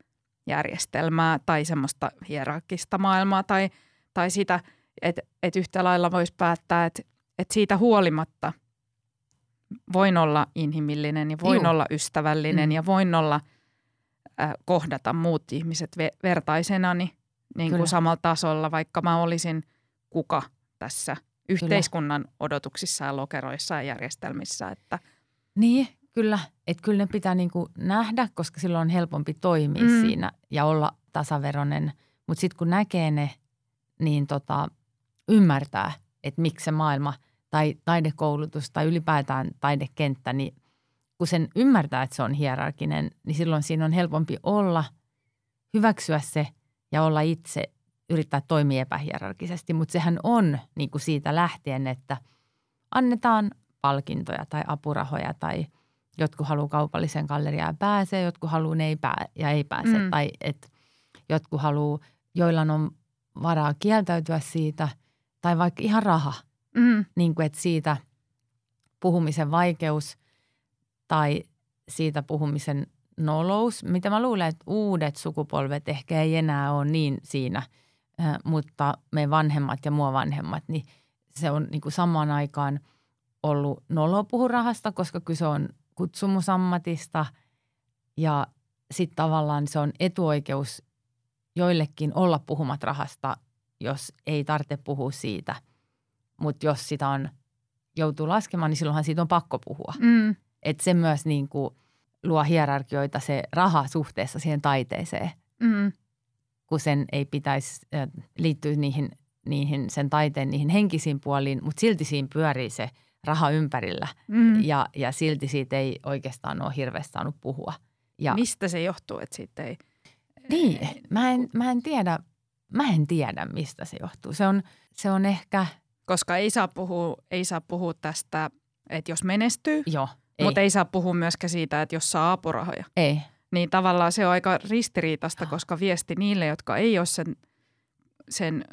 järjestelmää tai semmoista hierarkkista maailmaa tai, tai sitä, että, että yhtä lailla voisi päättää, että, että siitä huolimatta voin olla inhimillinen ja voin Juu. olla ystävällinen mm. ja voin olla äh, kohdata muut ihmiset ve- vertaisenani niin kuin samalla tasolla, vaikka mä olisin kuka tässä yhteiskunnan Kyllä. odotuksissa ja lokeroissa ja järjestelmissä. Että. Niin, Kyllä, että kyllä ne pitää niin kuin nähdä, koska silloin on helpompi toimia mm. siinä ja olla tasaveroinen. Mutta sitten kun näkee ne, niin tota, ymmärtää, että miksi se maailma tai taidekoulutus tai ylipäätään taidekenttä, niin kun sen ymmärtää, että se on hierarkinen, niin silloin siinä on helpompi olla, hyväksyä se ja olla itse, yrittää toimia epähierarkisesti. Mutta sehän on niin kuin siitä lähtien, että annetaan palkintoja tai apurahoja tai jotkut haluaa kaupallisen galleriaan ja pääsee, jotkut haluaa ne ei pää, ja ei pääse. Mm. Tai että jotkut haluaa, joilla on varaa kieltäytyä siitä tai vaikka ihan raha. Mm. Niin kuin, että siitä puhumisen vaikeus tai siitä puhumisen nolous, mitä mä luulen, että uudet sukupolvet ehkä ei enää ole niin siinä, mutta me vanhemmat ja mua vanhemmat, niin se on niin kuin samaan aikaan – ollut nolo rahasta, koska kyse on kutsumusammatista ja sitten tavallaan se on etuoikeus joillekin olla puhumat rahasta, jos ei tarvitse puhua siitä. Mutta jos sitä on, joutuu laskemaan, niin silloinhan siitä on pakko puhua. Mm. Että se myös niin kuin luo hierarkioita se raha suhteessa siihen taiteeseen, mm. kun sen ei pitäisi liittyä niihin, niihin sen taiteen niihin henkisiin puoliin, mutta silti siinä pyörii se – raha ympärillä mm. ja, ja silti siitä ei oikeastaan ole hirveästi saanut puhua. Ja, Mistä se johtuu, että siitä ei? Niin, mä en, mä en tiedä, mä en tiedä mistä se johtuu. Se on, se on ehkä... Koska ei saa puhua, ei saa puhua tästä, että jos menestyy, Joo. Mutta ei saa puhua myöskään siitä, että jos saa apurahoja. Ei. Niin tavallaan se on aika ristiriitasta, koska viesti niille, jotka ei ole sen – sen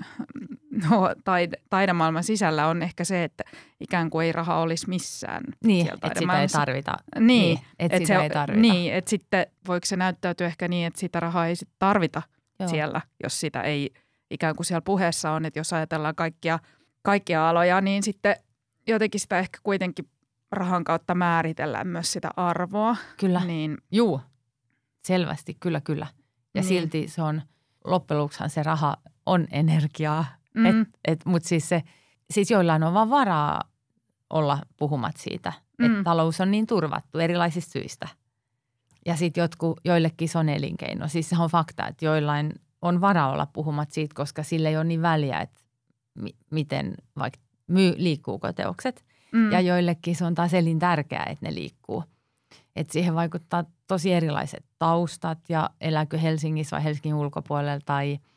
no, taide, taidemaailman sisällä on ehkä se, että ikään kuin ei raha olisi missään. Niin, että sitä ei tarvita. Niin, niin että et sitä se, ei tarvita. Niin, että sitten voiko se näyttäytyä ehkä niin, että sitä rahaa ei sit tarvita Joo. siellä, jos sitä ei ikään kuin siellä puheessa on. Että jos ajatellaan kaikkia, kaikkia aloja, niin sitten jotenkin sitä ehkä kuitenkin rahan kautta määritellään myös sitä arvoa. Kyllä, niin, juu, selvästi, kyllä, kyllä. Ja niin. silti se on, loppujen se raha on energiaa. Mm. Et, et, Mutta siis, se, siis joillain on vaan varaa olla puhumat siitä, mm. että talous on niin turvattu erilaisista syistä. Ja sitten joillekin se on elinkeino. Siis se on fakta, että joillain on varaa olla puhumat siitä, koska sille ei ole niin väliä, että mi- miten vaikka myy, liikkuuko teokset. Mm. Ja joillekin se on taas elintärkeää, että ne liikkuu. Et siihen vaikuttaa tosi erilaiset taustat ja elääkö Helsingissä vai Helsingin ulkopuolella tai –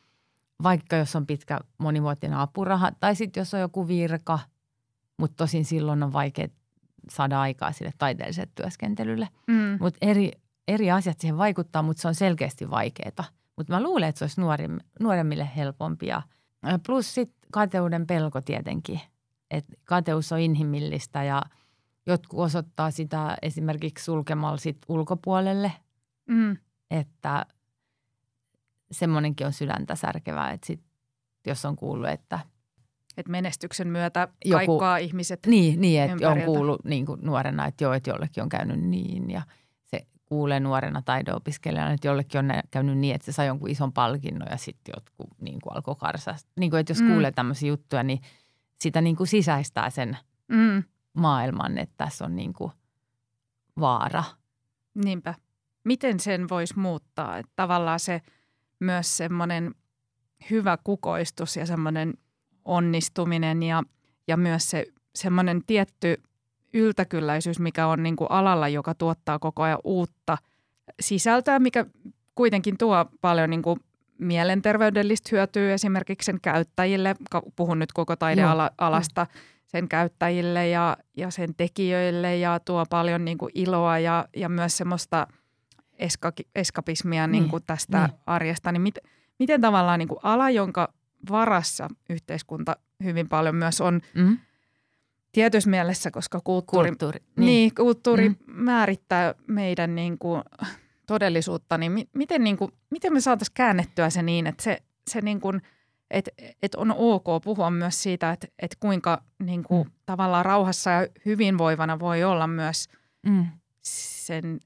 vaikka jos on pitkä monivuotinen apuraha tai sitten jos on joku virka, mutta tosin silloin on vaikea saada aikaa sille taiteelliselle työskentelylle. Mm. Mutta eri, eri asiat siihen vaikuttaa, mutta se on selkeästi vaikeaa. Mutta mä luulen, että se olisi nuorim, nuoremmille helpompia. Plus sitten kateuden pelko tietenkin. Että kateus on inhimillistä ja jotkut osoittaa sitä esimerkiksi sulkemalla sit ulkopuolelle. Mm. Että semmoinenkin on sydäntä särkevää, että sit, jos on kuullut, että että menestyksen myötä kaikkoa joku, ihmiset Niin, niin että on kuullut niin kuin nuorena, että joo, että jollekin on käynyt niin ja se kuulee nuorena taideopiskelijana, että jollekin on käynyt niin, että se sai jonkun ison palkinnon ja sitten jotkut niin kuin alkoi karsaa. Niin kuin, että jos mm. kuulee tämmöisiä juttuja, niin sitä niin kuin sisäistää sen mm. maailman, että tässä on niin kuin vaara. Niinpä. Miten sen voisi muuttaa? Että tavallaan se – myös semmoinen hyvä kukoistus ja semmoinen onnistuminen ja, ja myös se semmoinen tietty yltäkylläisyys, mikä on niin kuin alalla, joka tuottaa koko ajan uutta sisältöä, mikä kuitenkin tuo paljon niin kuin mielenterveydellistä hyötyä esimerkiksi sen käyttäjille. Puhun nyt koko taidealasta sen käyttäjille ja, ja sen tekijöille ja tuo paljon niin kuin iloa ja, ja myös semmoista – eska- eskapismia niin. Niin kuin tästä niin. arjesta, niin mit, miten tavallaan niin kuin ala, jonka varassa yhteiskunta hyvin paljon myös on mm. tietyssä mielessä, koska kulttuuri, kulttuuri, niin. Niin, kulttuuri mm. määrittää meidän niin kuin todellisuutta, niin mi, miten, niin kuin, miten me saataisiin käännettyä se niin, että se, se niin kuin, että et on ok puhua myös siitä, että et kuinka niin kuin, mm. tavallaan rauhassa ja hyvinvoivana voi olla myös mm. sen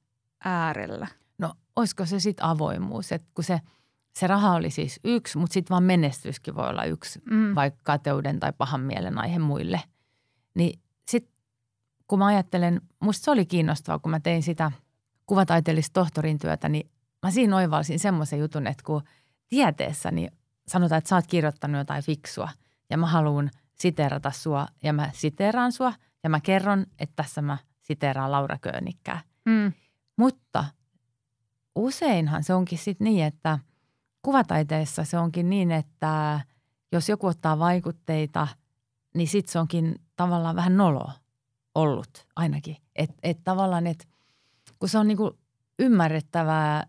äärellä. No olisiko se sitten avoimuus, että kun se, se raha oli siis yksi, mutta sitten vaan menestyskin voi olla yksi, mm. vaikka kateuden tai pahan mielen aihe muille. Niin sitten kun mä ajattelen, musta se oli kiinnostavaa, kun mä tein sitä kuvataiteellista tohtorin työtä, niin mä siinä oivalsin semmoisen jutun, että kun tieteessä, niin sanotaan, että sä oot kirjoittanut jotain fiksua ja mä haluan siteerata sua ja mä siteeraan sua ja mä kerron, että tässä mä siteeraan Laura Köönikkää. Mm. Mutta useinhan se onkin sitten niin, että kuvataiteessa se onkin niin, että jos joku ottaa vaikutteita, niin sitten se onkin tavallaan vähän nolo ollut ainakin. Että et tavallaan, että kun se on niinku ymmärrettävää,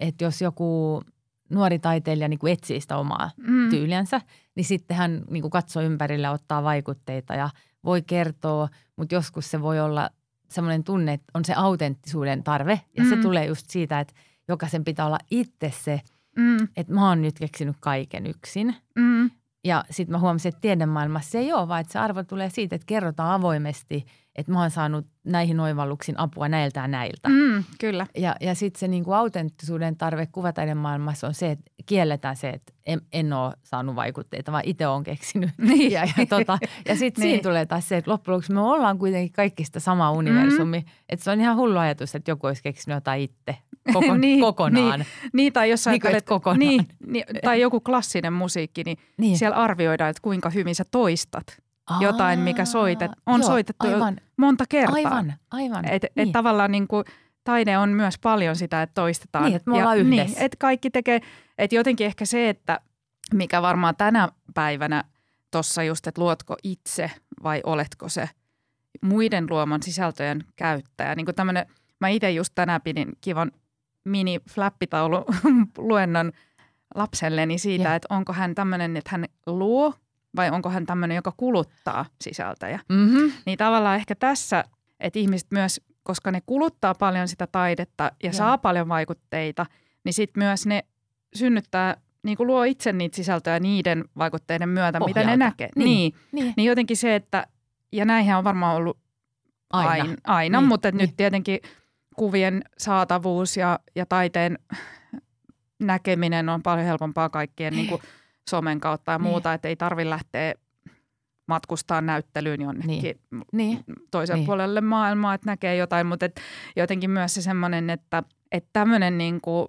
että jos joku nuori taiteilija niinku etsii sitä omaa Mm. tyyliänsä, niin sitten hän niinku katsoo ympärille, ottaa vaikutteita ja voi kertoa, mutta joskus se voi olla semmoinen tunne, että on se autenttisuuden tarve ja se Mm. tulee just siitä, että jokaisen pitää olla itse se, Mm. että mä oon nyt keksinyt kaiken yksin. Mm. Ja sitten mä huomasin, että tiedemaailmassa se ei ole, vaan että se arvo tulee siitä, että kerrotaan avoimesti, että mä oon saanut näihin oivalluksiin apua näiltä ja näiltä. Mm. Kyllä. Ja, ja sitten se niinku autenttisuuden tarve kuvataiden maailmassa on se, että kielletään se, että en, en ole saanut vaikutteita, vaan itse olen keksinyt. Niin. Ja, ja, tota, ja sitten Niin. siinä tulee taas se, että loppujen lopuksi me ollaan kuitenkin kaikki sitä samaa universumi. Mm. Että se on ihan hullu ajatus, että joku olisi keksinyt jotain itse koko, Niin, kokonaan. Niin, tai jos Niin kuin, ajattelet, et kokonaan. niin, niin, tai joku klassinen musiikki, niin, Niin. siellä arvioidaan, että kuinka hyvin sä toistat Aa, jotain, mikä soitet, on joo, soitettu jo aivan, monta kertaa. aivan, aivan. Niin. et tavallaan niin kuin, taide on myös paljon sitä, että toistetaan. Niin, että me ollaan yhdessä. Niin, että kaikki tekee, että jotenkin ehkä se, että mikä varmaan tänä päivänä tuossa just, että luotko itse vai oletko se muiden luoman sisältöjen käyttäjä. Niin kuin tämmöinen, mä itse just tänään pidin kivan mini flappitaulu luennon lapselleni siitä, että onko hän tämmöinen, että hän luo vai onko hän tämmöinen, joka kuluttaa sisältöjä. Mm-hmm. Niin tavallaan ehkä tässä, että ihmiset myös, koska ne kuluttaa paljon sitä taidetta ja Joo. saa paljon vaikutteita, niin sitten myös ne synnyttää, niin kuin luo itse niitä sisältöjä niiden vaikutteiden myötä, mitä ne Pohjalta. näkee. Niin. Niin. Niin, niin jotenkin se, että, ja näinhän on varmaan ollut aina. aina, aina Niin, mutta niin. nyt tietenkin kuvien saatavuus ja, ja taiteen näkeminen on paljon helpompaa kaikkien niin kuin somen kautta ja Niin. muuta, että ei tarvitse lähteä matkustaa näyttelyyn jonnekin Niin, toiselle Niin. puolelle maailmaa, että näkee jotain, mutta et jotenkin myös se semmoinen, että, että tämmöinen niin kuin,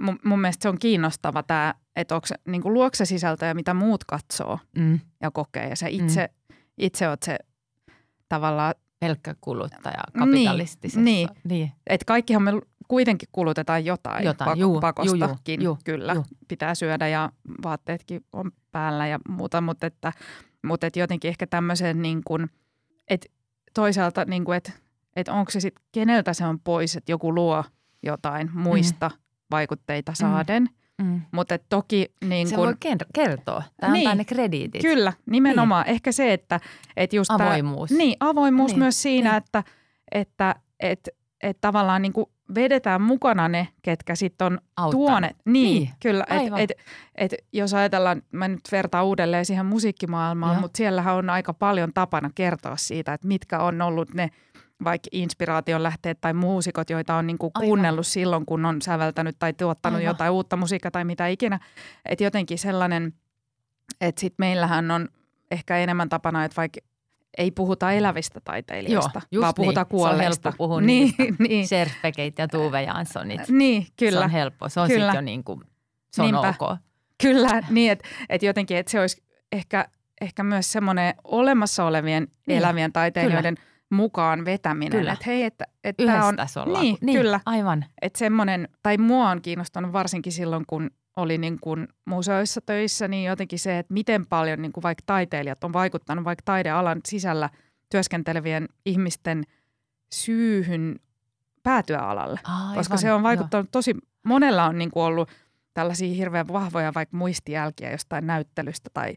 mun, mun mielestä se on kiinnostava tämä, että onko se niin kuin luokse sisältöjä, mitä muut katsoo mm. ja kokee ja sä itse, itse oot se tavallaan, pelkkä kuluttaja Niin, kapitalistisessa. niin. niin. että kaikkihan me kuitenkin kulutetaan jotain, Jotain, pak- juu, pakostakin, juu, juu, kyllä, juu. pitää syödä ja vaatteetkin on päällä ja muuta, mutta että, mutta että jotenkin ehkä tämmöisen niin kuin, että toisaalta niin kuin, että, että onko se sitten, keneltä se on pois, että joku luo jotain muista vaikutteita saaden, Mm. Mutta että toki niin Se kuin, voi ker- kertoa. Tämä Niin. antaa ne krediitit. kyllä, nimenomaan, ehkä se, että, että just tää- Avoimuus. niin, avoimuus Niin, myös siinä, niin. että, että et, et tavallaan niin kuin vedetään mukana ne, ketkä sitten on Auttanut. Niin, Niin, kyllä. Et, aivan. et, et, jos ajatellaan, mä nyt vertaan uudelleen siihen musiikkimaailmaan, mutta siellähän on aika paljon tapana kertoa siitä, että mitkä on ollut ne vaikka inspiraation lähteet tai muusikot, joita on niin kuin Aivan. kuunnellut silloin, kun on säveltänyt tai tuottanut Aivan. jotain uutta musiikkia tai mitä ikinä. Että jotenkin sellainen, että sitten meillähän on ehkä enemmän tapana, että vaikka ei puhuta elävistä taiteilijoista, Joo, vaan puhutaan niin. Se on kuolleista. helppo puhua niin, niin, Serfekeit ja Tuve Janssonit. niin, Se kyllä. on helppo. Se on sitten jo niin kuin, se on Niinpä. ok. Kyllä, niin että et jotenkin, että se olisi ehkä, ehkä myös semmoinen olemassa olevien Niin, niin, elävien taiteilijoiden mukaan vetäminen. Kyllä. Että hei, että et tämä Yhdessä on, tässä ollaan. niin, niin, kyllä. Aivan. että semmoinen, tai mua on kiinnostanut varsinkin silloin, kun oli niin kuin museoissa töissä, niin jotenkin se, että miten paljon niin kuin vaikka taiteilijat on vaikuttanut vaikka taidealan sisällä työskentelevien ihmisten syyhyn päätyä alalle. Aivan. Koska se on vaikuttanut tosi, monella on niin kuin ollut tällaisia hirveän vahvoja vaikka muistijälkiä jostain näyttelystä tai.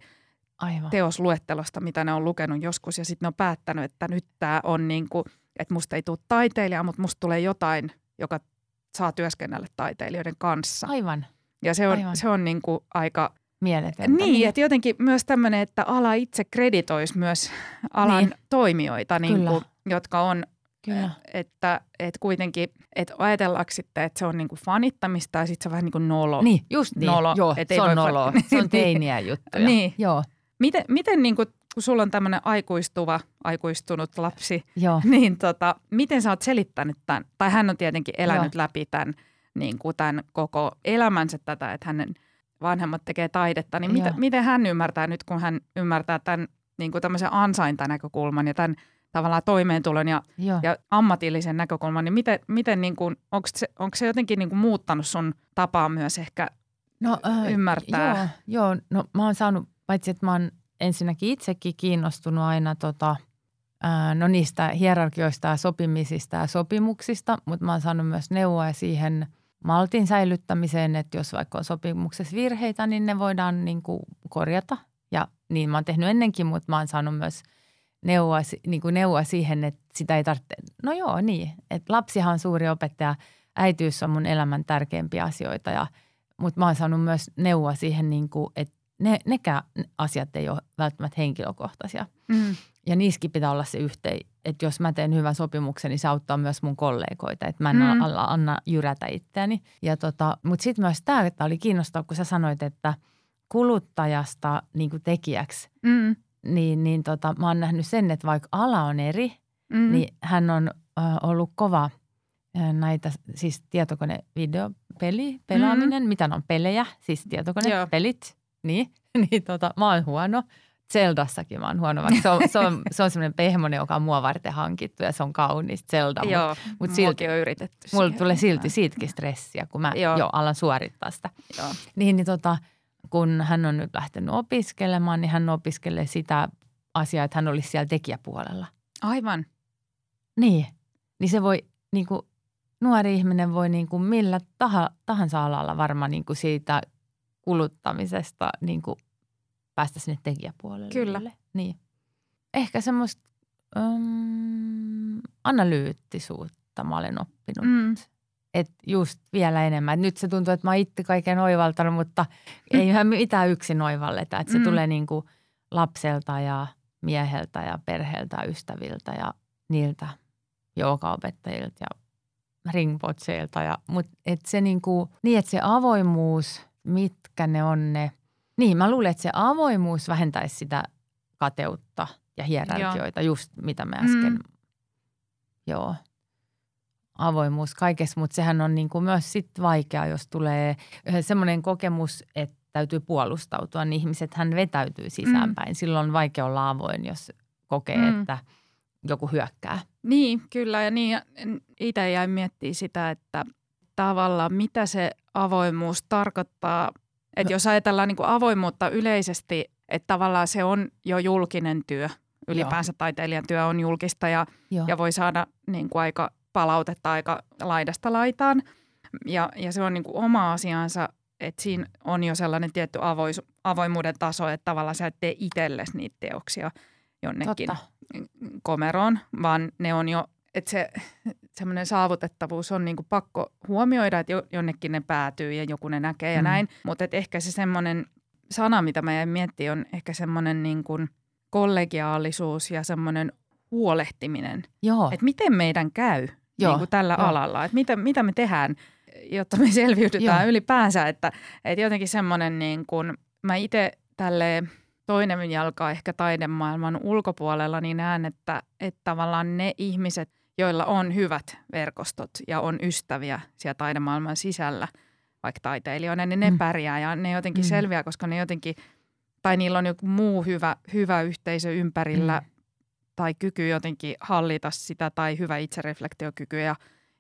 Aivan. teosluettelosta, mitä ne on lukenut joskus. Ja sitten ne on päättänyt, että nyt tämä on niin kuin, että musta ei tule taiteilija, mutta musta tulee jotain, joka saa työskennellä taiteilijoiden kanssa. Aivan. Ja se on, aivan. se on niin kuin aika, Mieletöntä. niin, että jotenkin myös tämmöinen, että ala itse kreditoisi myös alan Niin. toimijoita, niin Kyllä. kuin, jotka on Kyllä. että, että kuitenkin, että ajatellaanko sitten, että se on niinku fanittamista ja sitten se on vähän niin kuin nolo. Niin, just niin. Nolo, Joo, et ei se on fa- nolo. Se on teiniä juttuja. Niin. Joo. Miten, miten niinku, kun sulla on tämmöinen aikuistuva, aikuistunut lapsi, Joo. niin tota, miten sä oot selittänyt tämän? Tai hän on tietenkin elänyt Joo. läpi tämän, niin kuin tämän koko elämänsä tätä, että hänen vanhemmat tekee taidetta. Niin mitä, miten hän ymmärtää nyt, kun hän ymmärtää tämän niin kuin tämmöisen ansaintanäkökulman ja tämän tavallaan toimeentulon ja, Joo. ja ammatillisen näkökulman, niin miten, miten niin kuin, onko, se, onko se jotenkin niin kuin muuttanut sun tapaa myös ehkä No, äh, ymmärtää? Joo, joo, no mä oon saanut, paitsi että mä oon ensinnäkin itsekin kiinnostunut aina tota, ää, no niistä hierarkioista ja sopimisista ja sopimuksista, mutta mä oon saanut myös neuvoa siihen maltin säilyttämiseen, että jos vaikka on sopimuksessa virheitä, niin ne voidaan niin kuin korjata. Ja niin mä oon tehnyt ennenkin, mutta mä oon saanut myös neuvoa, niin kuin neuvoa siihen, että sitä ei tarvitse. No joo, niin. Että lapsihan on suuri opettaja. Äitiys on mun elämän tärkeimpiä asioita ja – mutta mä oon saanut myös neuvoa siihen, niin kuin, että ne, nekään asiat ei ole välttämättä henkilökohtaisia. Mm. Ja niissäkin pitää olla se yhteen, että jos mä teen hyvän sopimuksen, niin se auttaa myös mun kollegoita, että mä en Mm. mm. anna, jyrätä itseäni. Ja tota, mutta sitten myös tämä, että oli kiinnostavaa, kun sä sanoit, että kuluttajasta niin kuin tekijäksi, Mm. niin, niin tota, mä oon nähnyt sen, että vaikka ala on eri, Mm. niin hän on äh, ollut kova näitä, siis tietokonevideopeli, pelaaminen, mitä ne on pelejä, siis Joo. tietokonepelit, niin, niin tota, mä oon huono. Zeldassakin mä oon huono, vaikka se on, se on, se on semmoinen pehmonen, joka on mua varten hankittu ja se on kaunis Zelda, Joo, mut mut silti- on yritetty. mulla tulee silti siitäkin stressiä, kun mä Joo. jo alan suorittaa sitä. Joo. Niin, niin tota, kun hän on nyt lähtenyt opiskelemaan, niin hän opiskelee sitä asiaa, että hän olisi siellä tekijäpuolella. Aivan. Niin, niin se voi, niin kuin, nuori ihminen voi niin kuin millä taha, tahansa alalla varmaan niin kuin siitä kuluttamisesta niin kuin päästä sinne tekijäpuolelle. Kyllä. Niin. Ehkä semmoista um, analyyttisuutta mä olen oppinut. Mm. Että just vielä enemmän. Et nyt se tuntuu, että mä oon itse kaiken oivaltanut, mutta eihän mitään yksin oivalleta. Että se Mm. tulee niin kuin lapselta ja mieheltä ja perheeltä ja ystäviltä ja niiltä joogaopettajilta ja ringpotseilta. Ja, mutta et se niin kuin, niin, että se avoimuus, mitkä ne on ne. Niin, mä luulen, että se avoimuus vähentäisi sitä kateutta ja hierarkioita, just mitä me äsken, Mm. joo, avoimuus kaikessa, mutta sehän on niin kuin myös sit vaikea, jos tulee semmoinen kokemus, että täytyy puolustautua, niin ihmiset hän vetäytyy sisäänpäin. Silloin on vaikea olla avoin, jos kokee, Mm. että joku hyökkää. Niin, kyllä. Ja niin, itse jäin miettimään sitä, että tavallaan mitä se avoimuus tarkoittaa. Että No. jos ajatellaan niin kuin avoimuutta yleisesti, että tavallaan se on jo julkinen työ. Ylipäänsä taiteilijan työ on julkista ja, Joo. ja voi saada niin kuin aika palautetta aika laidasta laitaan. Ja, ja se on niin kuin oma asiansa, että siinä on jo sellainen tietty avois, avoimuuden taso, että tavallaan sä et tee itsellesi niitä teoksia jonnekin Totta. komeroon, vaan ne on jo, että se semmoinen saavutettavuus on niinku pakko huomioida, että jo- jonnekin ne päätyy ja joku ne näkee ja Mm. näin. Mutta ehkä se semmoinen sana, mitä mä jäin miettimään, on ehkä semmoinen niinku kollegiaalisuus ja semmoinen huolehtiminen. Joo. Että miten meidän käy Joo, niinku tällä joo. alalla, että mitä, mitä me tehdään, jotta me selviydytään Joo. ylipäänsä. Että, että jotenkin semmoinen, niin kuin, mä itse tälleen toinen jalka ehkä taidemaailman ulkopuolella, niin näen, että, että tavallaan ne ihmiset, joilla on hyvät verkostot ja on ystäviä siellä taidemaailman sisällä, vaikka taiteilijoina, niin ne Mm. pärjää ja ne jotenkin Mm. selviää, koska ne jotenkin, tai niillä on joku muu hyvä, hyvä yhteisö ympärillä Mm. tai kyky jotenkin hallita sitä tai hyvä itsereflektiokyky ja,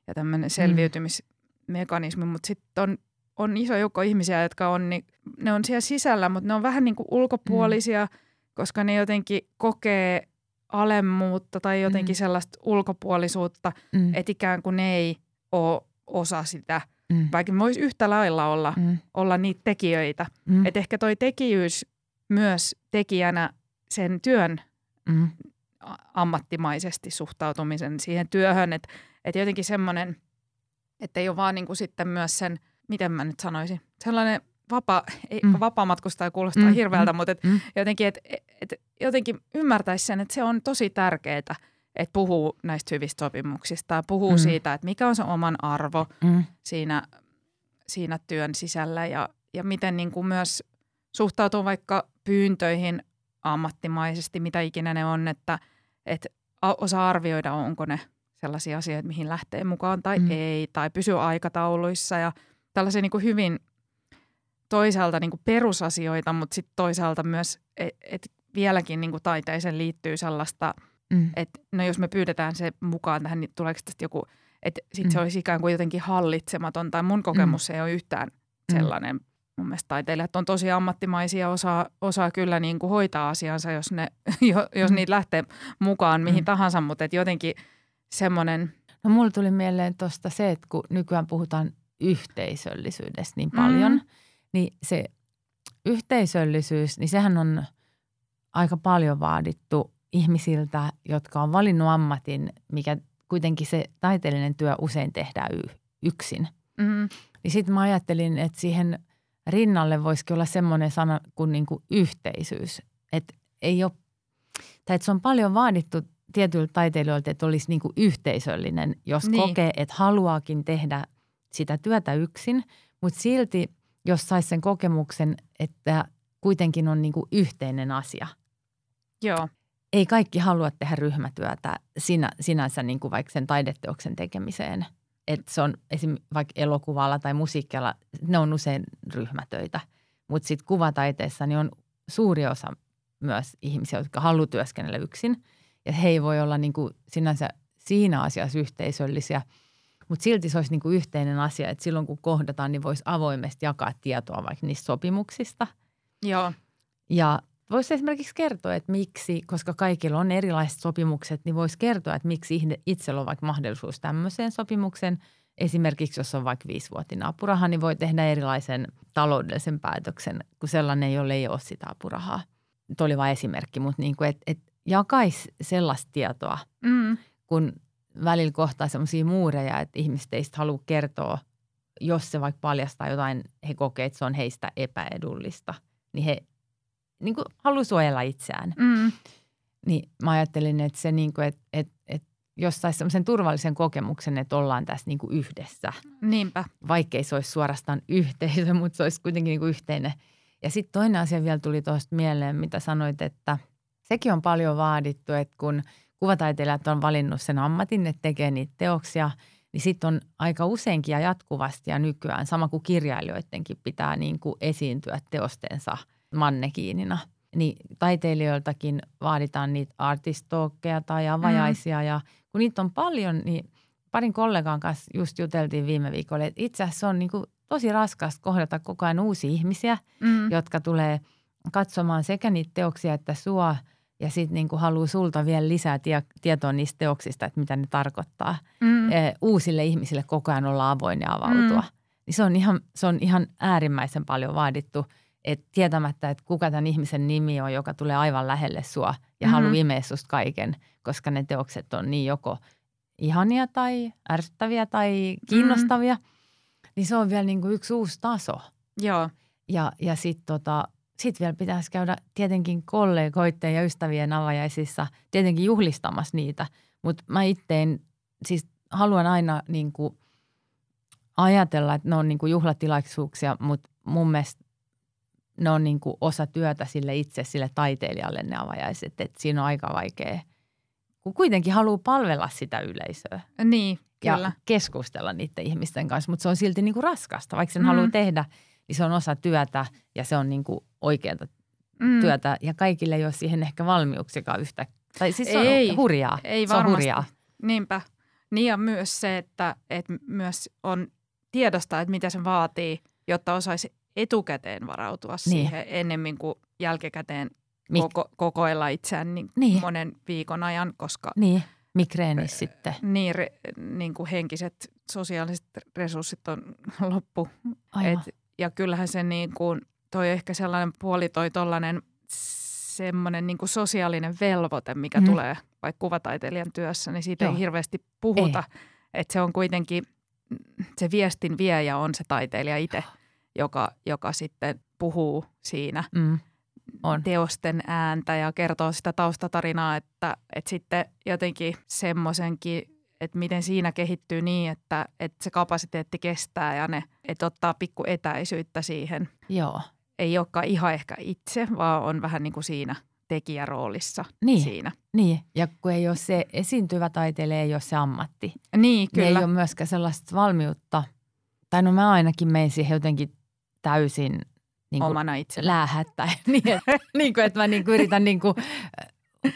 ja tämmöinen selviytymismekanismi, mutta sitten on, on iso joukko ihmisiä, jotka on, niin, ne on siellä sisällä, mutta ne on vähän niin kuin ulkopuolisia, mm. koska ne jotenkin kokee alemmuutta tai jotenkin Mm. sellaista ulkopuolisuutta, Mm. että ikään kuin ne ei ole osa sitä, Mm. vaikka ne voisi yhtä lailla olla, Mm. olla niitä tekijöitä. Mm. Että ehkä toi tekijyys myös tekijänä sen työn Mm. ammattimaisesti suhtautumisen siihen työhön, että et jotenkin semmoinen, että ei ole vaan niinku sitten myös sen, miten mä nyt sanoisin, sellainen vapaa, ei, Mm. vapaamatkustaja kuulostaa Mm, hirveältä, mm, mutta et mm. jotenkin, et, et, jotenkin ymmärtäisi sen, että se on tosi tärkeää, että puhuu näistä hyvistä sopimuksista ja puhuu Mm. mm. siitä, että mikä on se oman arvo Mm. siinä, siinä työn sisällä ja, ja miten niin kuin myös suhtautuu vaikka pyyntöihin ammattimaisesti, mitä ikinä ne on, että, että osaa arvioida, onko ne sellaisia asioita, mihin lähtee mukaan tai mm. ei, tai pysyy aikatauluissa ja tällaisia niin kuin hyvin toisaalta niin kuin perusasioita, mutta sitten toisaalta myös, että et vieläkin niin kuin taiteeseen liittyy sellaista, mm. että no jos me pyydetään se mukaan tähän, niin tuleeko tästä joku, että sitten mm. se olisi ikään kuin jotenkin hallitsematon, tai mun kokemus mm. ei ole yhtään mm. sellainen mun mielestä taiteilijat on tosi ammattimaisia, osaa, osaa kyllä niin kuin hoitaa asiansa, jos, ne, jos mm. niitä lähtee mukaan mihin mm. tahansa, mutta et jotenkin semmoinen. No mulla tuli mieleen tuosta se, että kun nykyään puhutaan yhteisöllisyydestä niin paljon, mm. Niin se yhteisöllisyys, niin sehän on aika paljon vaadittu ihmisiltä, jotka on valinnut ammatin, mikä kuitenkin se taiteellinen työ usein tehdään yksin. Mm. Niin sitten mä ajattelin, että siihen rinnalle voisikin olla semmoinen sana kuin, niin kuin yhteisyys. Että ei ole, tai että se on paljon vaadittu tietyiltä taiteilijoilta, että olisi niin kuin yhteisöllinen, jos niin. kokee, että haluaakin tehdä sitä työtä yksin, mutta silti jos saisi sen kokemuksen, että kuitenkin on niin kuin yhteinen asia. Joo. Ei kaikki halua tehdä ryhmätyötä sinä, sinänsä niin kuin vaikka sen taideteoksen tekemiseen – että se on esim. vaikka elokuvalla tai musiikkialla, ne on usein ryhmätöitä. Mutta sitten kuvataiteessa niin on suuri osa myös ihmisiä, jotka haluaa työskennellä yksin. Ja he ei voi olla niin kuin sinänsä siinä asiassa yhteisöllisiä, mutta silti se olisi niin kuin yhteinen asia, että silloin kun kohdataan, niin voisi avoimesti jakaa tietoa vaikka niistä sopimuksista. Joo. Ja Voisi esimerkiksi kertoa, että miksi, koska kaikilla on erilaiset sopimukset, niin voisi kertoa, että miksi itsellä on vaikka mahdollisuus tämmöiseen sopimukseen. Esimerkiksi jos on vaikka viisivuotinen apuraha, niin voi tehdä erilaisen taloudellisen päätöksen, kun sellainen, jolle ei ole sitä apurahaa. Tuo oli vain esimerkki, mutta niin kuin, että, että jakaisi sellaista tietoa, mm. kun välillä kohtaa sellaisia muureja, että ihmiset ei halua kertoa, jos se vaikka paljastaa jotain, he kokee, että se on heistä epäedullista, niin he niin kuin haluaa suojella itseään. Mm. Niin mä ajattelin, että se niin kuin, että, että, että jos saisi sellaisen turvallisen kokemuksen, että ollaan tässä niin kuin yhdessä. Niinpä. Vaikkei se olisi suorastaan yhteisö, mutta se olisi kuitenkin niin kuin yhteinen. Ja sitten toinen asia vielä tuli tuosta mieleen, mitä sanoit, että sekin on paljon vaadittu, että kun kuvataiteilijat on valinnut sen ammatin, että tekee niitä teoksia, niin sitten on aika useinkin ja jatkuvasti ja nykyään, sama kuin kirjailijoidenkin pitää niin kuin esiintyä teostensa – mannekiinina. Niin taiteilijoiltakin vaaditaan niitä artistokkeja tai avajaisia mm. ja kun niitä on paljon, niin parin kollegan kanssa just juteltiin viime viikolla, että itse asiassa se on niin kuin tosi raskasta kohdata koko ajan uusia ihmisiä, mm. jotka tulee katsomaan sekä niitä teoksia että sua ja sitten niin kuin haluaa sulta vielä lisää tie- tietoa niistä teoksista, että mitä ne tarkoittaa. Mm. E, uusille ihmisille koko ajan olla avoin ja avautua. Mm. Niin se on, ihan, se on ihan äärimmäisen paljon vaadittu – et tietämättä, että kuka tämän ihmisen nimi on, joka tulee aivan lähelle sua ja mm-hmm. haluaa imeä susta kaiken, koska ne teokset on niin joko ihania tai ärsyttäviä tai kiinnostavia, mm-hmm. niin se on vielä niin kuin yksi uusi taso. Joo. Ja, ja sitten tota, sit vielä pitäisi käydä tietenkin kollegoiden ja ystävien avajaisissa, tietenkin juhlistamassa niitä, mutta mä itteen siis haluan aina niin kuin ajatella, että ne on niin kuin juhlatilaisuuksia, mutta mun mielestä ne on niin kuin osa työtä sille itse, sille taiteilijalle ne avajaiset. Että siinä on aika vaikea, kun kuitenkin haluaa palvella sitä yleisöä. Niin, kyllä. Ja keskustella niiden ihmisten kanssa, mutta se on silti niin kuin raskasta. Vaikka sen mm. haluaa tehdä, niin se on osa työtä ja se on niin kuin oikeaa mm. työtä. Ja kaikille ei ole siihen ehkä valmiuksikaan yhtä. Tai siis se ei, on hurjaa. Ei se varmasti. on hurjaa. Niinpä. Niin ja myös se, että, että myös on tiedosta, että mitä se vaatii, jotta osaisi etukäteen varautua niin. siihen ennemmin kuin jälkikäteen Mik- koko, kokoilla itseään niin niin. monen viikon ajan, koska niin. Migreenis sitten. Niin, re, niin kuin henkiset sosiaaliset resurssit on loppu. Et, ja kyllähän se niin kuin, toi ehkä sellainen puoli toi tollainen semmoinen niin kuin sosiaalinen velvoite, mikä mm. tulee vaikka kuvataiteilijan työssä, niin siitä Joo. ei hirveästi puhuta. Että se on kuitenkin, se viestin viejä on se taiteilija itse joka, joka sitten puhuu siinä mm. on. teosten ääntä ja kertoo sitä taustatarinaa, että, että sitten jotenkin semmoisenkin, että miten siinä kehittyy niin, että, että se kapasiteetti kestää ja ne, että ottaa pikku etäisyyttä siihen. Joo. Ei olekaan ihan ehkä itse, vaan on vähän niin kuin siinä tekijäroolissa Niin. siinä. Niin, ja kun ei ole se esiintyvä taiteilija, ei ole se ammatti. Niin, Niin kyllä. ei ole myöskään sellaista valmiutta, tai no mä ainakin menen siihen jotenkin täysin niin kuin omana itsellä. läähättäen. niin, että, niin kuin, että mä niin kuin yritän niin kuin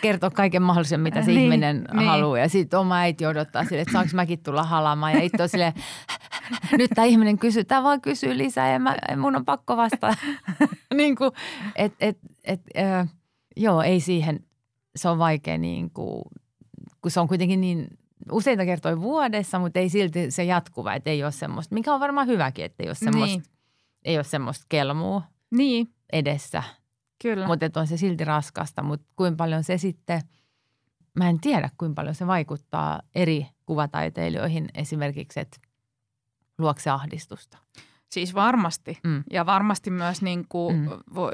kertoa kaiken mahdollisen, mitä se Niin, ihminen niin. haluaa. Ja sitten oma äiti odottaa sille, että saanko mäkin tulla halaamaan. Ja itse on silleen, nyt tämä ihminen kysyy, tämä vaan kysyy lisää ja mä, mun on pakko vastata. niin kuin, et, et, et, äh, joo, ei siihen, se on vaikea niin kuin, kun se on kuitenkin niin useita kertoja vuodessa, mutta ei silti se jatkuva, että ei ole semmoista, mikä on varmaan hyväkin, että ei ole semmoista, Niin. niin. ei ole semmoista kelmua Niin, edessä. Kyllä. Mutta on se silti raskasta, mutta kuinka paljon se sitten, mä en tiedä kuinka paljon se vaikuttaa eri kuvataiteilijoihin esimerkiksi, että luokse ahdistusta. Siis varmasti. Mm, Ja varmasti myös niin kuin, Mm.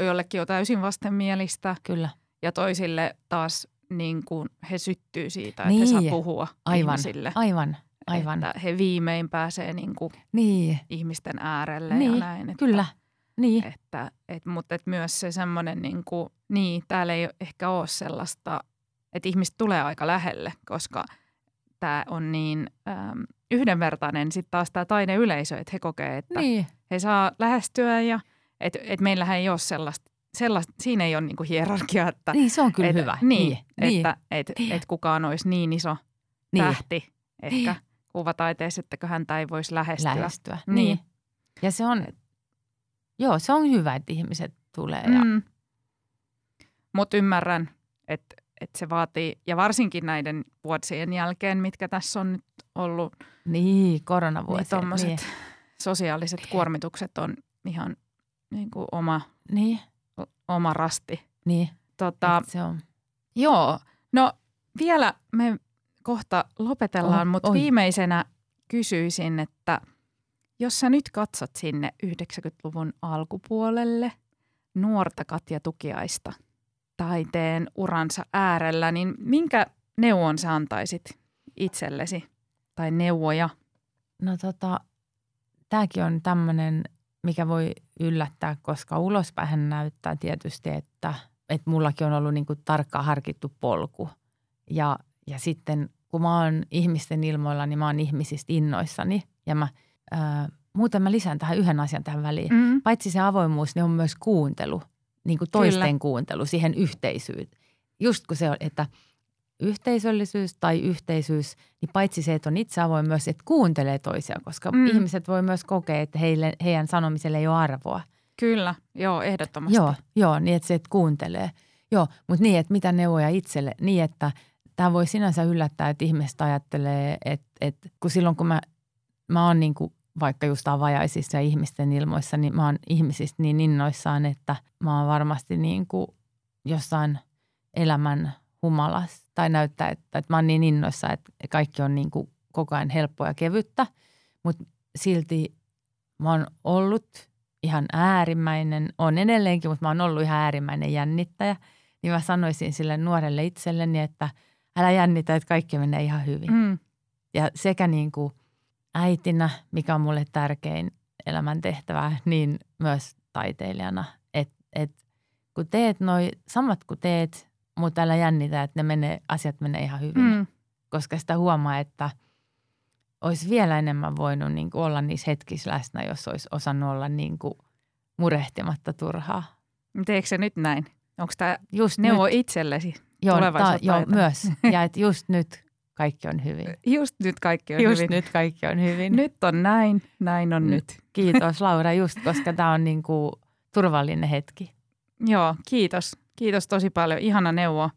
jollekin on täysin vastenmielistä kyllä, ja toisille taas niin kuin he syttyy siitä, että Niin. he saa puhua aivan, ihmisille. aivan, aivan. Että he viimein pääsee niin kuin Niin, ihmisten äärelle ja Niin, näin. Että, kyllä, niin, Että, et, mutta et myös se semmoinen, niin, kuin, niin täällä ei ehkä ole sellaista, että ihmiset tulee aika lähelle, koska tämä on niin äm, yhdenvertainen sitten taas tämä taideyleisö, että he kokee, että niin, he saa lähestyä ja että et meillähän ei ole sellaista, sellaista siinä ei ole niinku hierarkiaa, että niin se on kyllä et, hyvä. Niin, niin, että et, et kukaan olisi niin iso niin, tähti ehkä Niin. kuvataiteessa, että häntä ei voisi lähestyä. lähestyä. Niin. Niin. Ja se on, joo, se on hyvä, että ihmiset tulee. Ja, Mm. Mutta ymmärrän, että et se vaatii, ja varsinkin näiden vuosien jälkeen, mitkä tässä on nyt ollut, niin, niin koronavuosia. tuommoiset niin, sosiaaliset kuormitukset on ihan niin kuin oma, niin, oma rasti. niin Tota, se on. Joo, no vielä me kohta lopetellaan, Oh, mutta viimeisenä kysyisin, että jos sä nyt katsot sinne 90-luvun alkupuolelle nuorta Katja Tukiaista taiteen uransa äärellä, niin minkä neuvon sä antaisit itsellesi tai neuvoja? No tota, tämäkin on tämmöinen, mikä voi yllättää, koska ulospäin näyttää tietysti, että, että mullakin on ollut niin kuin tarkkaan harkittu polku. Ja, ja sitten kun mä oon ihmisten ilmoilla, niin mä oon ihmisistä innoissani. Ja mä, ää, muuten mä lisään tähän yhden asian tähän väliin. Mm. Paitsi se avoimuus, niin on myös kuuntelu, niin kuin toisten Kyllä. kuuntelu siihen yhteisyyteen. Just kun se on, että yhteisöllisyys tai yhteisyys, niin paitsi se, että on itse avoin myös, että kuuntelee toisia, koska mm. ihmiset voi myös kokea, että heille, heidän sanomiselle ei ole arvoa. Kyllä, joo, ehdottomasti. Joo, joo, niin että se, että kuuntelee. Joo, mutta niin, että mitä neuvoja itselle, niin että tämä voi sinänsä yllättää, että ihmiset ajattelee, että, että kun silloin kun mä, mä oon niin kuin vaikka just avajaisissa ja ihmisten ilmoissa, niin mä oon ihmisistä niin innoissaan, että mä oon varmasti niin kuin jossain elämän humalas tai näyttää, että, että mä oon niin innoissa, että kaikki on niin kuin koko ajan helppoa ja kevyttä, mutta silti mä oon ollut ihan äärimmäinen, on edelleenkin, mutta mä oon ollut ihan äärimmäinen jännittäjä, niin mä sanoisin sille nuorelle itselleni, että älä jännitä, että kaikki menee ihan hyvin. Mm. Ja sekä niin kuin äitinä, mikä on mulle tärkein elämäntehtävä, niin myös taiteilijana. Että et, kun teet noi samat kuin teet, mutta älä jännitä, että ne menee, asiat menee ihan hyvin. Mm. Koska sitä huomaa, että olisi vielä enemmän voinut niin kuin olla niissä hetkissä läsnä, jos olisi osannut olla niin kuin murehtimatta turhaa. Teekö se nyt näin? Onko tämä Just neuvo nyt, itsellesi? joo, tulevaisuutta joo, myös. Ja että just nyt kaikki on hyvin. Just nyt kaikki on Just hyvin. nyt kaikki on hyvin. Nyt on näin, näin on Mm. nyt. Kiitos Laura, just koska tämä on niin kuin turvallinen hetki. Joo, kiitos. Kiitos tosi paljon. Ihana neuvo,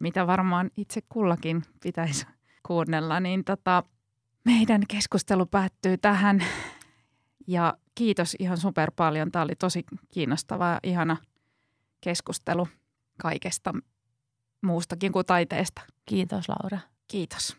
mitä varmaan itse kullakin pitäisi kuunnella. Niin tota, meidän keskustelu päättyy tähän. Ja kiitos ihan super paljon. Tämä oli tosi kiinnostava ja ihana keskustelu kaikesta muustakin kuin taiteesta. Kiitos Laura. Kiitos.